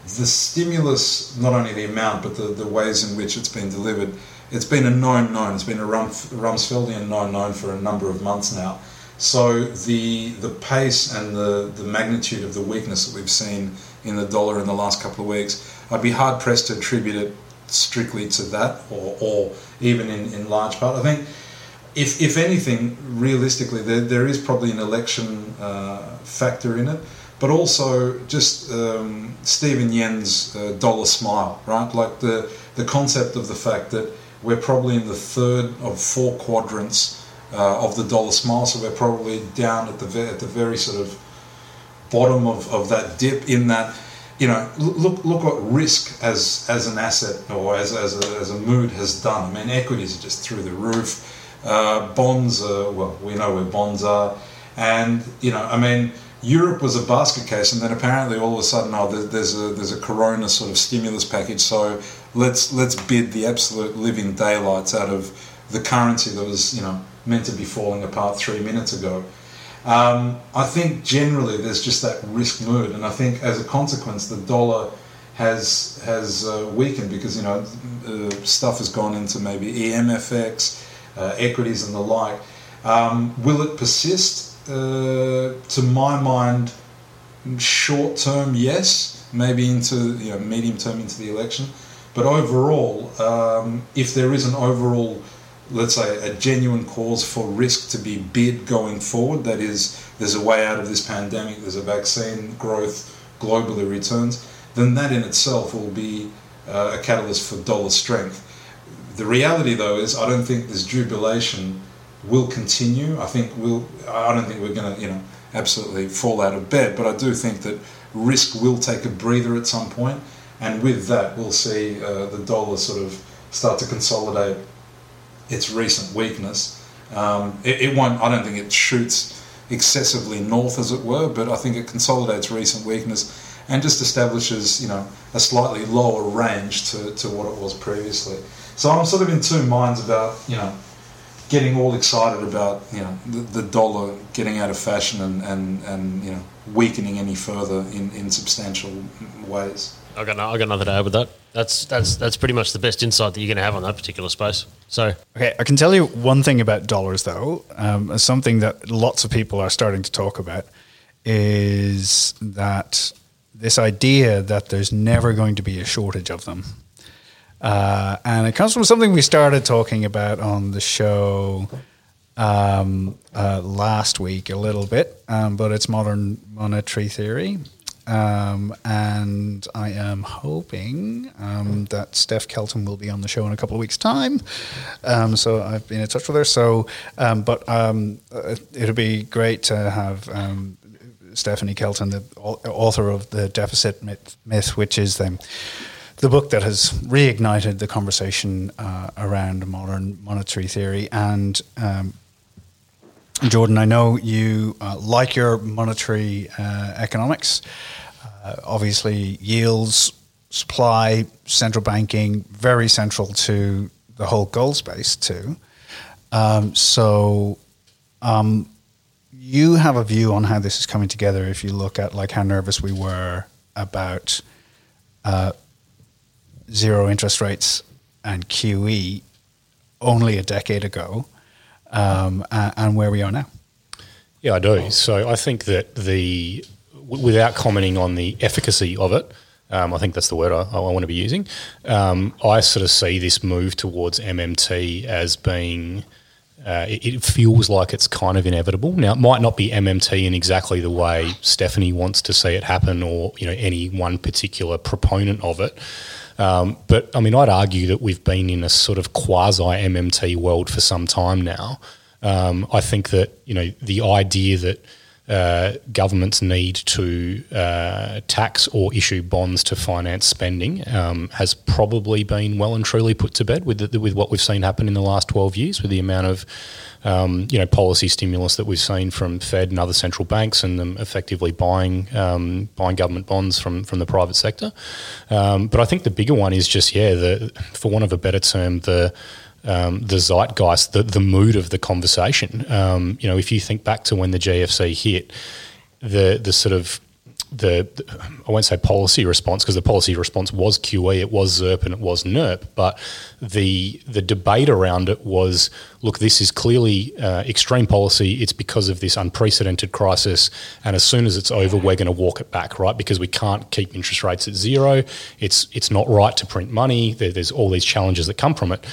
The stimulus, not only the amount, but the, the ways in which it's been delivered, it's been a known known. It's been a Rumsfeldian known known for a number of months now. So the the pace and the, the magnitude of the weakness that we've seen in the dollar in the last couple of weeks, I'd be hard pressed to attribute it strictly to that or, or even in, in large part. I think if, if anything, realistically, there, there is probably an election uh, factor in it, but also just um, Stephen Jen's uh, dollar smile, right? Like the, the concept of the fact that we're probably in the third of four quadrants uh, of the dollar smile, so we're probably down at the, at the very sort of bottom of, of that dip in that you know, look look what risk as as an asset or as as a, as a mood has done. I mean, equities are just through the roof. Uh, bonds, are, well, we know where bonds are, and you know, I mean, Europe was a basket case, and then apparently all of a sudden, oh, there's a there's a Corona sort of stimulus package, so let's let's bid the absolute living daylights out of the currency that was you know meant to be falling apart three minutes ago. Um, I think generally there's just that risk mood, and I think as a consequence, the dollar has has uh, weakened because you know uh, stuff has gone into maybe EMFX, uh, equities, and the like. Um, will it persist? Uh, to my mind, short term, yes. Maybe into you know medium term into the election, but overall, um, if there is an overall let's say, a genuine cause for risk to be bid going forward. That is, there's a way out of this pandemic, there's a vaccine growth globally returns, then that in itself will be uh, a catalyst for dollar strength. The reality, though, is I don't think this jubilation will continue. I think we'll. I don't think we're going to, you know, absolutely fall out of bed. But I do think that risk will take a breather at some point, and with that, we'll see uh, the dollar sort of start to consolidate its recent weakness. Um, it, it, won't. I don't think it shoots excessively north, as it were, but I think it consolidates recent weakness and just establishes, you know, a slightly lower range to, to what it was previously. So I'm sort of in two minds about, you know, getting all excited about, you know, the, the dollar getting out of fashion and, and, and you know, weakening any further in, in substantial ways. I got no, I got nothing to add with that. That's that's that's pretty much the best insight that you're going to have on that particular space. So okay, I can tell you one thing about dollars though. Um, something that lots of people are starting to talk about is that this idea that there's never going to be a shortage of them. Uh, and it comes from something we started talking about on the show um, uh, last week a little bit, um, but it's modern monetary theory. Um, and I am hoping um, that Steph Kelton will be on the show in a couple of weeks' time. Um, so I've been in touch with her. So, um, but um, uh, it'll be great to have um, Stephanie Kelton, the author of the Deficit Myth, myth which is the the book that has reignited the conversation uh, around modern monetary theory and. Jordan, I know you uh, like your monetary uh, economics. Uh, obviously, yields, supply, central banking, very central to the whole gold space too. Um, so, um, you have a view on how this is coming together. If you look at like how nervous we were about uh, zero interest rates and QE only a decade ago, um, and, where we are now. Yeah, I do. So I think that the without commenting on the efficacy of it, um, I think that's the word I, I want to be using. Um, I sort of see this move towards MMT as being. Uh, it, it, feels like it's kind of inevitable. Now, it might not be MMT in exactly the way Stephanie wants to see it happen, or you know any one particular proponent of it. Um, but I mean, I'd argue that we've been in a sort of quasi MMT world for some time now. Um, I think that you know the idea that uh, governments need to uh, tax or issue bonds to finance spending um, has probably been well and truly put to bed with the, with what we've seen happen in the last 12 years with the amount of um, you know policy stimulus that we've seen from Fed and other central banks and them effectively buying um, buying government bonds from from the private sector. Um, but I think the bigger one is just yeah, the, for want of a better term, the um, the zeitgeist, the, the mood of the conversation. Um, you know, if you think back to when the GFC hit, the the sort of the, the I won't say policy response because the policy response was QE, it was ZIRP, and it was NIRP, but the the debate around it was, look, this is clearly uh, extreme policy. It's because of this unprecedented crisis, and as soon as it's over, we're going to walk it back, right? Because we can't keep interest rates at zero. It's it's not right to print money. There, there's all these challenges that come from it.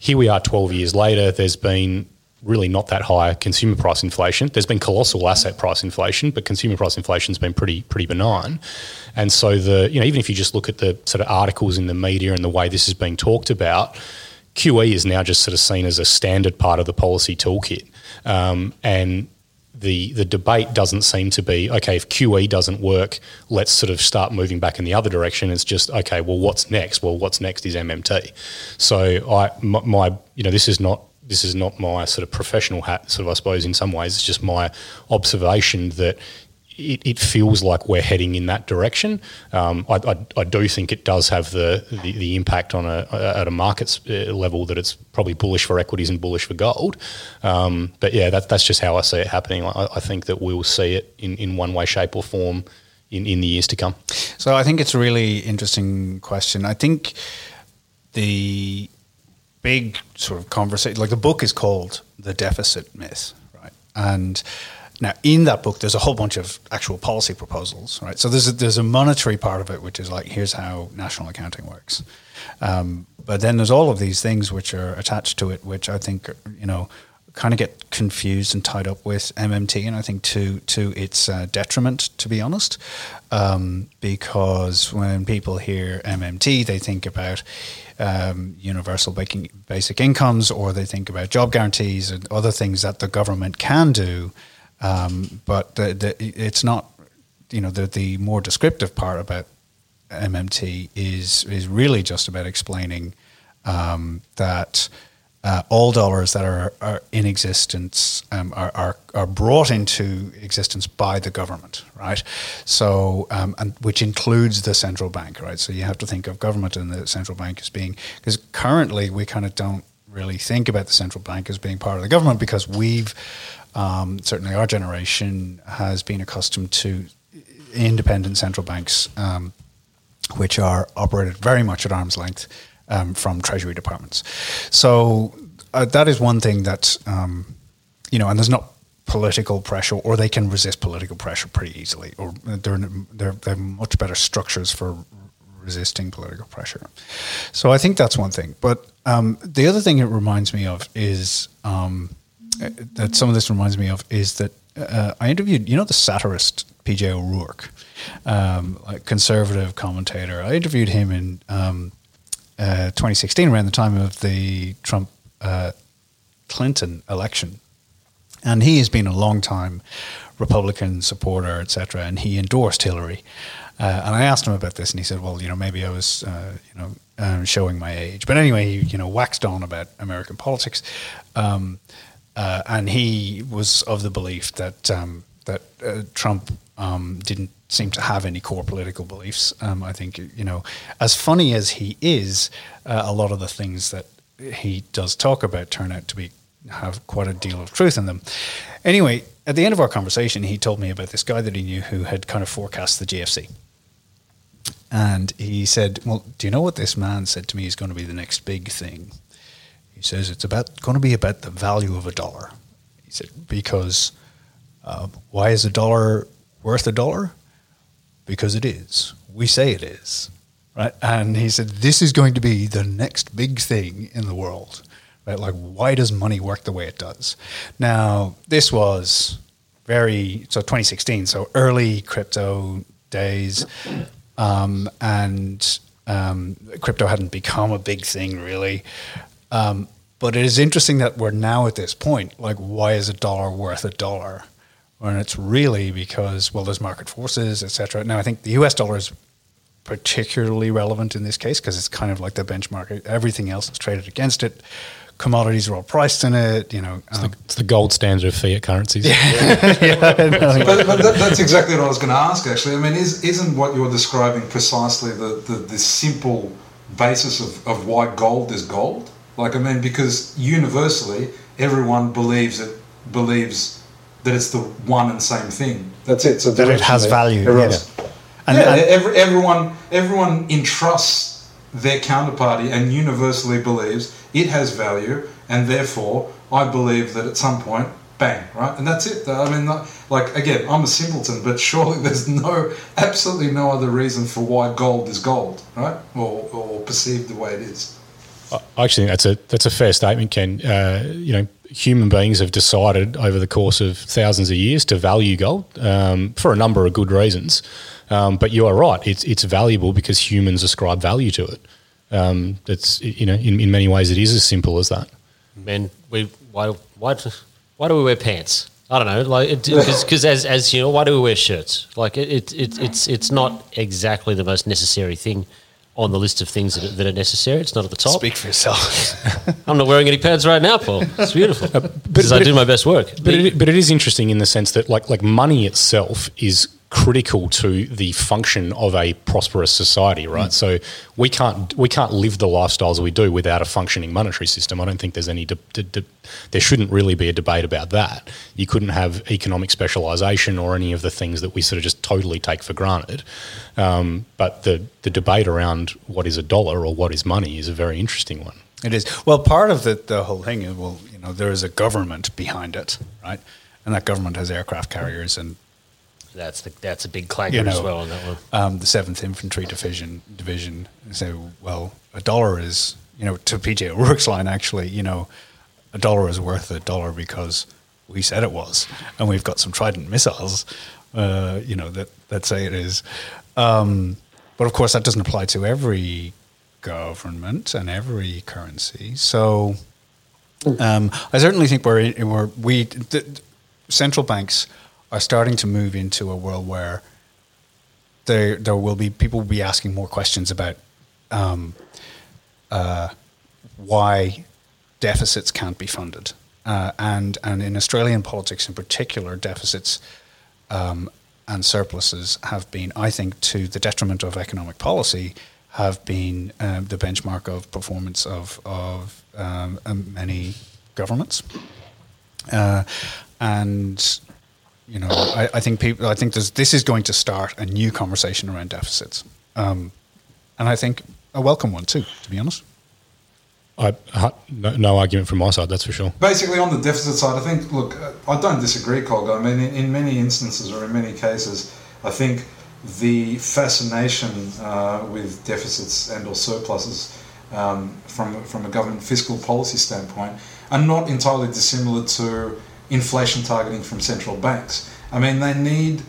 Here we are 12 years later, there's been really not that high consumer price inflation. There's been colossal asset price inflation, but consumer price inflation's been pretty pretty benign. And so the you know even if you just look at the sort of articles in the media and the way this is being talked about, QE is now just sort of seen as a standard part of the policy toolkit. Um, and the the debate doesn't seem to be okay if QE doesn't work, let's sort of start moving back in the other direction. It's just okay. Well, what's next? Well, what's next is MMT. So I my, my you know this is not this is not my sort of professional hat. Sort of I suppose in some ways it's just my observation that it, it, feels like we're heading in that direction. Um, I, I, I, do think it does have the, the, the impact on a, at a market uh, level that it's probably bullish for equities and bullish for gold. Um, but yeah, that, that's just how I see it happening. I, I, think that we'll see it in, in one way, shape, or form in, in the years to come. So I think it's a really interesting question. I think the big sort of conversation, like the book is called The Deficit Myth, right? And now, in that book, there's a whole bunch of actual policy proposals, right? So there's a, there's a monetary part of it, which is like, here's how national accounting works. Um, but then there's all of these things which are attached to it, which I think, you know, kind of get confused and tied up with MMT, and I think to to its uh, detriment, to be honest, um, because when people hear MMT, they think about um, universal basic incomes, or they think about job guarantees and other things that the government can do um, but the, the, it's not, you know, the, the more descriptive part about MMT is is really just about explaining um, that uh, all dollars that are, are in existence um, are, are, are brought into existence by the government, right? So, um, and which includes the central bank, right? So you have to think of government and the central bank as being because currently we kind of don't really think about the central bank as being part of the government because we've um, certainly our generation has been accustomed to independent central banks, um, which are operated very much at arm's length um, from treasury departments. So uh, that is one thing that, um, you know, and there's not political pressure, or they can resist political pressure pretty easily, or they're, they're, they're much better structures for resisting political pressure. So I think that's one thing. But um, the other thing it reminds me of is um, that some of this reminds me of is that uh, I interviewed, you know, the satirist PJ O'Rourke, um, a conservative commentator. I interviewed him in um, uh, 2016 around the time of the Trump uh, Clinton election. And he has been a long time Republican supporter, etc., and he endorsed Hillary. Uh, and I asked him about this, and he said, "Well, you know, maybe I was, uh, you know, uh, showing my age." But anyway, he, you know, waxed on about American politics. Uh, and he was of the belief that um, that uh, Trump um, didn't seem to have any core political beliefs. Um, I think you know, as funny as he is, uh, a lot of the things that he does talk about turn out to be have quite a deal of truth in them. Anyway, at the end of our conversation, he told me about this guy that he knew who had kind of forecast the GFC. And he said, Well, do you know what this man said to me is going to be the next big thing? He says it's about going to be about the value of a dollar. He said because uh, why is a dollar worth a dollar? Because it is. We say it is, right? And he said this is going to be the next big thing in the world, right? Like why does money work the way it does? Now this was very so 2016, so early crypto days, um, and um, crypto hadn't become a big thing really. Um, but it is interesting that we're now at this point. Like, why is a dollar worth a dollar? and it's really because well, there's market forces, etc. Now, I think the U.S. dollar is particularly relevant in this case because it's kind of like the benchmark. Everything else is traded against it. Commodities are all priced in it. You know, it's, um, the, it's the, gold standard of fiat currencies. Yeah, yeah no, but, but that, that's exactly what I was going to ask. Actually, I mean, is, isn't what you're describing precisely the, the, the simple basis of, of why gold is gold? Like, I mean, because universally everyone believes it believes that it's the one and same thing. That's it. So that it has value. Yeah. And, yeah, and every, everyone everyone entrusts their counterparty and universally believes it has value, and therefore I believe that at some point, bang, right, and that's it. I mean, like again, I'm a simpleton, but surely there's no absolutely no other reason for why gold is gold, right, or, or perceived the way it is. I actually think that's a that's a fair statement, Ken. Uh, you know, human beings have decided over the course of thousands of years to value gold um, for a number of good reasons. Um, but you are right; it's it's valuable because humans ascribe value to it. Um, it's you know, in, in many ways, it is as simple as that. Man, we why why why do we wear pants? I don't know, like because as as you know, why do we wear shirts? Like it, it, it it's it's not exactly the most necessary thing on the list of things that are, that are necessary. It's not at the top. Speak for yourself. I'm not wearing any pads right now, Paul. It's beautiful uh, but, because but I do my best work. But it, but it is interesting in the sense that like like money itself is critical to the function of a prosperous society, right? Mm. So we can't we can't live the lifestyles we do without a functioning monetary system. I don't think there's any de- de- de- there shouldn't really be a debate about that. You couldn't have economic specialization or any of the things that we sort of just totally take for granted. Um, but the the debate around what is a dollar or what is money is a very interesting one. It is well part of the the whole thing is well you know there is a government behind it, right? And that government has aircraft carriers and that's the, that's a big clanger you know, as well on that one. Um, the Seventh Infantry Division division So well, a dollar is you know to PJ O'Rourke's line actually, you know, a dollar is worth a dollar because we said it was, and we've got some Trident missiles, uh, you know that that say it is. Um, but of course, that doesn't apply to every government and every currency. So, um, I certainly think we're, in, we're we the, central banks are starting to move into a world where there there will be people will be asking more questions about um, uh, why deficits can't be funded, uh, and and in Australian politics in particular, deficits um, and surpluses have been, I think, to the detriment of economic policy, have been um, the benchmark of performance of of um, many governments, uh, and you know, I, I, think people. I think this is going to start a new conversation around deficits, um, and I think a welcome one too. To be honest, I, no, no, argument from my side. That's for sure. Basically, on the deficit side, I think. Look, I don't disagree, Colga. I mean, in, in, many instances or in many cases, I think the fascination uh, with deficits and or surpluses um, from from a government fiscal policy standpoint are not entirely dissimilar to inflation targeting from central banks. I mean, they need,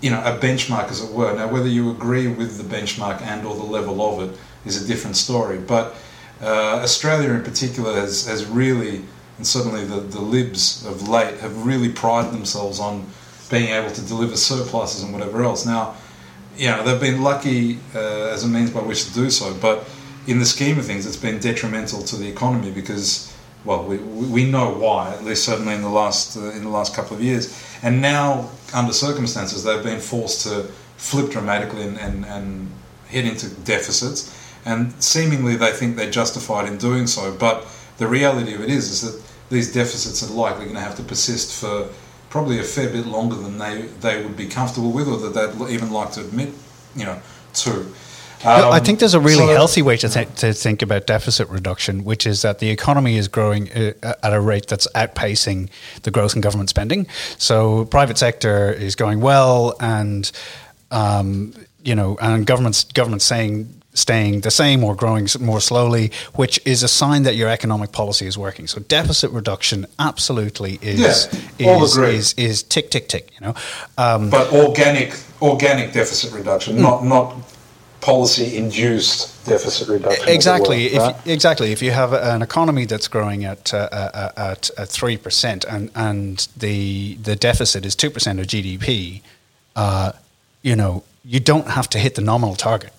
you know, a benchmark, as it were. Now, whether you agree with the benchmark and or the level of it is a different story. But uh, Australia, in particular, has, has really, and certainly the, the libs of late, have really prided themselves on being able to deliver surpluses and whatever else. Now, you know, they've been lucky uh, as a means by which to do so, but in the scheme of things, it's been detrimental to the economy because well, we, we know why, at least certainly in the last uh, in the last couple of years. And now, under circumstances, they've been forced to flip dramatically and, and, and head into deficits. And seemingly, they think they're justified in doing so. But the reality of it is, is that these deficits are likely going to have to persist for probably a fair bit longer than they, they would be comfortable with, or that they'd even like to admit, you know, to. Um, I think there's a really so healthy way to, th- to think about deficit reduction, which is that the economy is growing uh, at a rate that's outpacing the growth in government spending. So private sector is going well, and um, you know, and governments governments saying staying the same or growing more slowly, which is a sign that your economic policy is working. So deficit reduction absolutely is yeah, is, is, is tick tick tick. You know, um, but organic organic deficit reduction, mm. not not policy induced deficit reduction. Exactly. Were, right? exactly. If you have an economy that's growing at uh, uh, at at three percent and and the the deficit is two percent of GDP, uh, you know you don't have to hit the nominal target.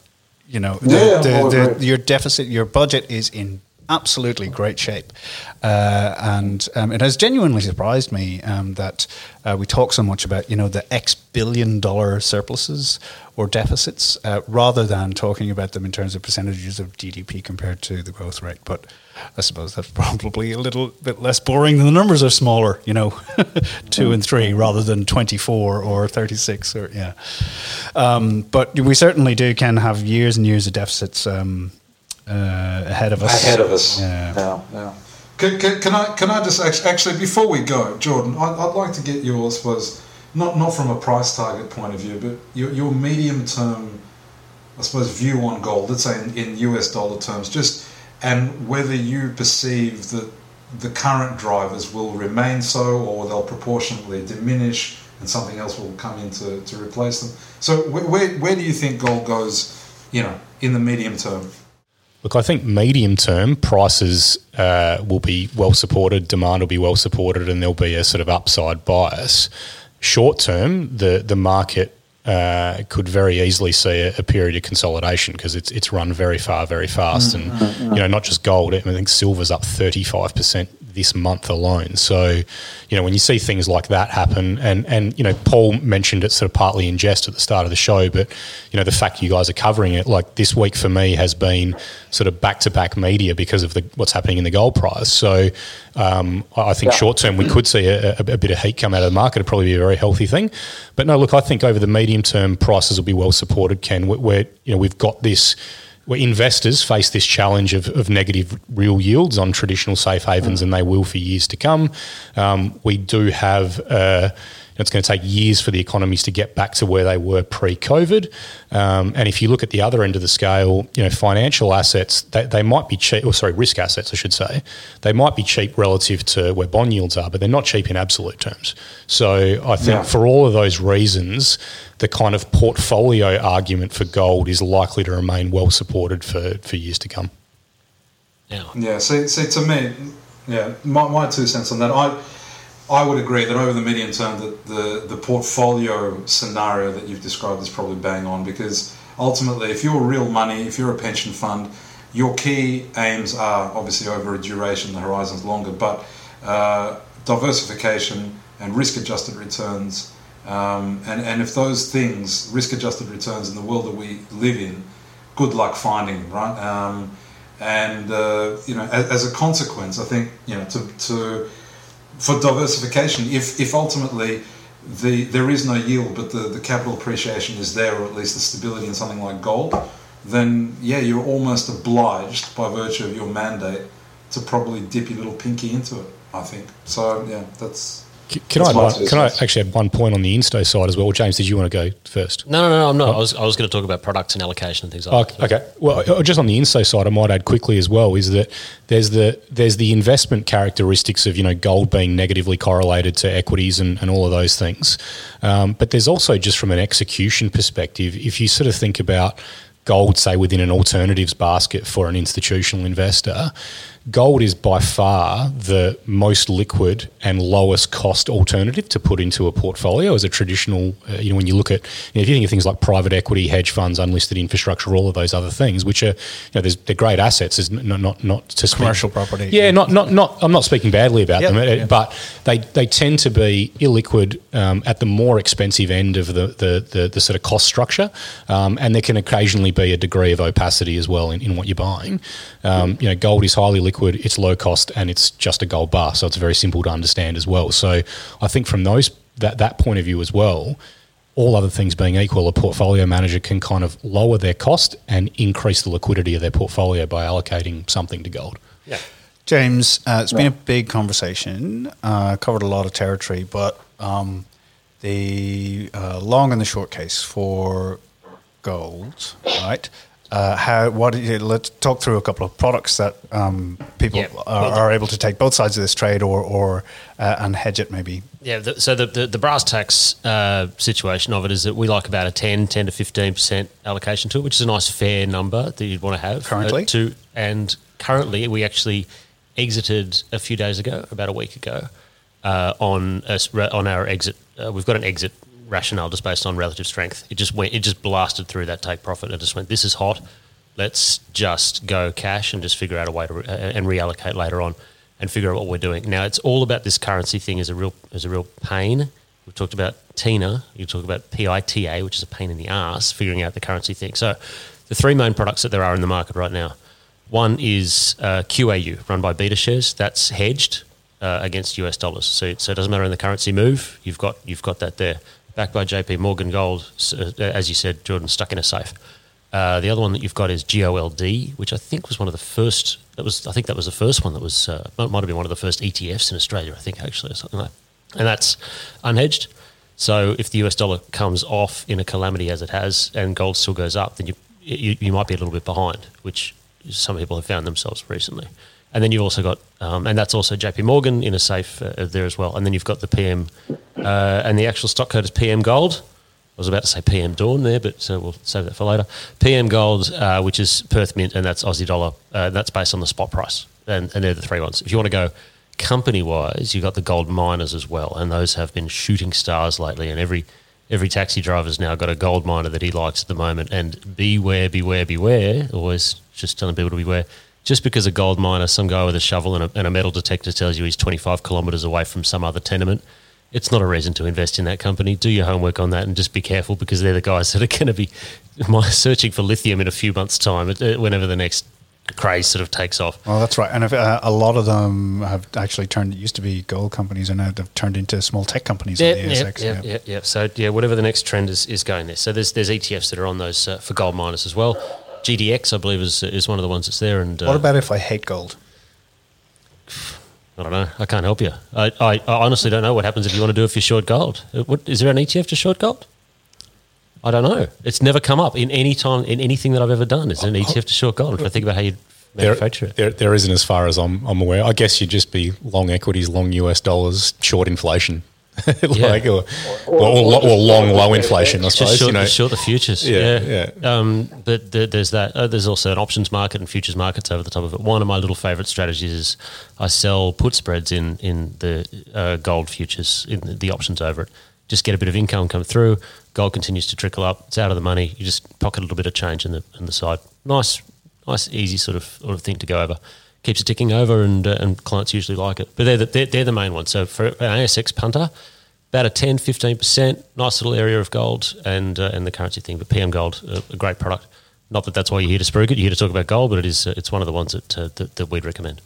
You know, the, Yeah, the, the, your deficit, your budget is in absolutely great shape, uh, and um, it has genuinely surprised me um, that uh, we talk so much about you know the X billion dollar surpluses or deficits uh, rather than talking about them in terms of percentages of GDP compared to the growth rate. But I suppose that's probably a little bit less boring. Than the numbers are smaller, you know, two and three rather than twenty four or thirty six or yeah. Um, but we certainly do can have years and years of deficits. Um, uh, ahead of us. ahead of us. Yeah. yeah. yeah. Can, can, can I can I just actually, actually before we go, Jordan, I'd, I'd like to get your, I suppose, not not from a price target point of view, but your, your medium term, I suppose, view on gold. Let's say in, in US dollar terms, just and whether you perceive that the current drivers will remain so, or they'll proportionately diminish, and something else will come in to, to replace them. So where, where where do you think gold goes? You know, in the medium term. Look, I think medium term prices uh, will be well supported, demand will be well supported, and there'll be a sort of upside bias. Short term, the the market uh, could very easily see a, a period of consolidation because it's it's run very far, very fast, and you know not just gold. I think silver's up thirty five percent this month alone. So, you know, when you see things like that happen, and and you know, Paul mentioned it sort of partly in jest at the start of the show, but you know, the fact you guys are covering it, like this week for me has been sort of back to back media because of the what's happening in the gold price. So, um, I think Yeah. short term we could see a, a, a bit of heat come out of the market. It'd probably be a very healthy thing. But no, look, I think over the medium term prices will be well supported. Ken, where you know we've got this where investors face this challenge of, of negative real yields on traditional safe havens, and they will for years to come. Um, we do have. Uh, it's going to take years for the economies to get back to where they were pre-COVID. Um, and if you look at the other end of the scale, you know, financial assets they, they might be cheap. Or sorry, risk assets, I should say, they might be cheap relative to where bond yields are, but they're not cheap in absolute terms. So I think Yeah. for all of those reasons, the kind of portfolio argument for gold is likely to remain well supported for, for years to come. Now, Yeah, see, see, to me, yeah, my, my two cents on that, I, I would agree that over the medium term, that the, the portfolio scenario that you've described is probably bang on because ultimately, if you're real money, if you're a pension fund, your key aims are obviously over a duration, the horizon's longer, but uh, diversification and risk-adjusted returns. Um, and, and if those things, risk-adjusted returns in the world that we live in, good luck finding them, right? Um, and uh, you know, as, as a consequence, I think you know to, to for diversification, if if ultimately the there is no yield, but the, the capital appreciation is there, or at least the stability in something like gold, then yeah, you're almost obliged by virtue of your mandate to probably dip your little pinky into it. I think so. Yeah, that's C- Can I, That's add my one, two can I actually add one point on the Insto side as well? James, did you want to go first? no, no, no, I'm not. I was, I was going to talk about products and allocation and things Oh, like that. okay. Well, just on the Insto side, I might add quickly as well is that there's the there's the investment characteristics of you know gold being negatively correlated to equities and, and all of those things, um, but there's also just from an execution perspective, if you sort of think about gold, say within an alternatives basket for an institutional investor, gold is by far the most liquid and lowest cost alternative to put into a portfolio as a traditional. Uh, you know, when you look at you know, if you think of things like private equity, hedge funds, unlisted infrastructure, all of those other things, which are you know, there's, they're great assets. Is not not not to speak- Commercial property. Yeah, not not not. I'm not speaking badly about Yeah, them, uh, but they they tend to be illiquid um, at the more expensive end of the the, the, the sort of cost structure, um, and there can occasionally be a degree of opacity as well in, in what you're buying. Um, you know, gold is highly liquid, it's low cost, and it's just a gold bar, so it's very simple to understand as well. So I think from those that that point of view as well. All other things being equal, a portfolio manager can kind of lower their cost and increase the liquidity of their portfolio by allocating something to gold. Yeah. James, uh, it's been a big conversation, uh, covered a lot of territory, but um, the uh, long and the short case for gold, right? Uh, how what let's talk through a couple of products that um, people Yeah. are, Well, are able to take both sides of this trade or or uh, and hedge it maybe. Yeah, the, so the, the, the brass tacks uh, situation of it is that we like about a 10, 10 to 15% allocation to it, which is a nice fair number that you'd want to have. Currently? Uh, to, and currently, we actually exited a few days ago, about a week ago, uh, on, a on our exit. Uh, we've got an exit rationale just based on relative strength. It just went, it just blasted through that take profit and just went, this is hot. Let's just go cash and just figure out a way to re- uh, and reallocate later on and figure out what we're doing. Now it's all about this currency thing is a real is a real pain. We've talked about TINA, you talk about PITA, which is a pain in the ass, figuring out the currency thing. So the three main products that there are in the market right now. One is uh, QAU, run by Beta Shares. That's hedged uh, against US dollars. So, so it doesn't matter in the currency move. You've got you've got that there. Backed by JP Morgan Gold, uh, as you said, Jordan, stuck in a safe. Uh, the other one that you've got is GOLD, which I think was one of the first. That was I think that was the first one that was uh, might have been one of the first ETFs in Australia. I think actually or something like, that. and that's unhedged. So if the US dollar comes off in a calamity as it has, and gold still goes up, then you you, you might be a little bit behind, which some people have found themselves recently. And then you've also got, um, and that's also JP Morgan in a safe uh, there as well. And then you've got the PM, uh, and the actual stock code is PM Gold. I was about to say PM Dawn there, but uh, we'll save that for later. PM Gold, uh, which is Perth Mint, and that's Aussie dollar. Uh, that's based on the spot price, and, and they're the three ones. If you want to go company wise, you've got the gold miners as well, and those have been shooting stars lately. And every every taxi driver's now got a gold miner that he likes at the moment. And beware, beware, beware. Always just telling people to beware. Just because a gold miner, some guy with a shovel and a, and a metal detector tells you he's 25 kilometres away from some other tenement, it's not a reason to invest in that company. Do your homework on that and just be careful because they're the guys that are going to be searching for lithium in a few months' time, whenever the next craze sort of takes off. Well, that's right, and if, uh, a lot of them have actually turned. It used to be gold companies, and now they've turned into small tech companies Yeah, on the yeah, ASX. yeah, yeah, yeah. So yeah, whatever the next trend is, is going there. So there's there's ETFs that are on those uh, for gold miners as well. GDX, I believe, is is one of the ones that's there. And uh, What about if I hate gold? I don't know. I can't help you. I, I, I honestly don't know what happens if you want to do if you short gold. Uh, What is there an ETF to short gold? I don't know. It's never come up in any time in anything that I've ever done. Is there an ETF to short gold? If I think about how you There, manufacture it. there, there isn't as far as I'm, I'm aware. I guess you'd just be long equities, long US dollars, short inflation. like, or, or, or, or long low inflation, I suppose. Just short, you know. short the futures. Yeah, Yeah, Um, but there, there's that. Uh, there's also an options market and futures markets over the top of it. One of my little favourite strategies is I sell put spreads in in the uh, gold futures in the, the options over it. Just get a bit of income come through. Gold continues to trickle up. It's out of the money. You just pocket a little bit of change in the in the side. Nice, nice, easy sort of sort of thing to go over. Keeps it ticking over, and uh, and clients usually like it. But they're the, they're, they're the main ones. So for an ASX punter, about a 10 15%, nice little area of gold and uh, and the currency thing. But PM Gold, a, a great product. Not that that's why you're here to spruik it. You're here to talk about gold, but it is uh, it's one of the ones that, uh, that that we'd recommend.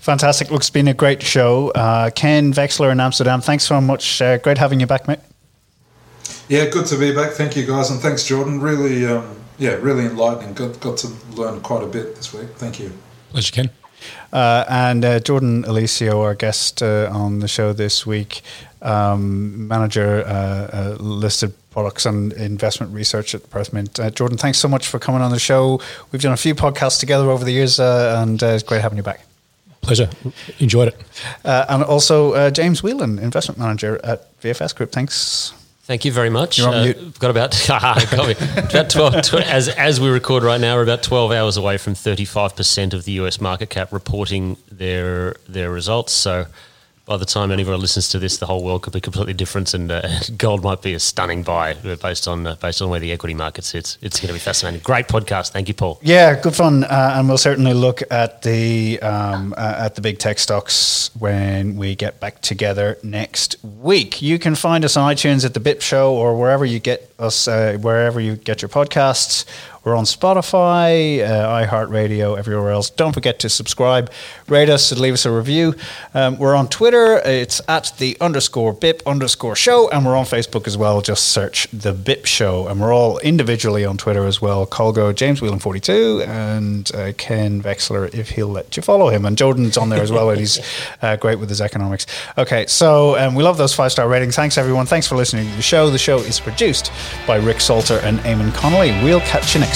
Fantastic. Look, it's been a great show. Uh, Ken Vexler in Amsterdam, thanks so much. Uh, great having you back, mate. Yeah, good to be back. Thank you, guys, and thanks, Jordan. Really, um, yeah, really enlightening. Got got to learn quite a bit this week. Thank you. Pleasure, Ken. Uh, and uh, Jordan Eliseo, our guest uh, on the show this week, um, manager uh, uh, listed products and investment research at Perth Mint. Uh, Jordan, thanks so much for coming on the show. We've done a few podcasts together over the years, uh, and uh, it's great having you back. Pleasure. Enjoyed it. Uh, and also uh, James Whelan, investment manager at VFS Group. Thanks. Thank you very much. You're on Uh, mute. we've got about about 12, tw- as as we record right now, we're about twelve hours away from thirty five percent of the US market cap reporting their their results. So. By the time anyone listens to this, the whole world could be completely different, and uh, gold might be a stunning buy uh, based on uh, based on where the equity market sits. It's going to be fascinating. Great podcast. Thank you, Paul. Yeah, good fun, uh, and we'll certainly look at the um, uh, at the big tech stocks when we get back together next week. You can find us on iTunes at the BIP Show or wherever you get us, uh, wherever you get your podcasts. We're on Spotify, uh, iHeartRadio, everywhere else. Don't forget to subscribe, rate us, and leave us a review. Um, we're on Twitter. It's at the underscore BIP underscore show, and we're on Facebook as well. Just search the BIP Show, and we're all individually on Twitter as well. Colgo, James Whelan forty two, and uh, Ken Vexler if he'll let you follow him, and Jordan's on there as well. and he's uh, great with his economics. Okay, so um, we love those five star ratings. Thanks everyone. Thanks for listening to the show. The show is produced by Rick Salter and Eamon Connolly. We'll catch you next.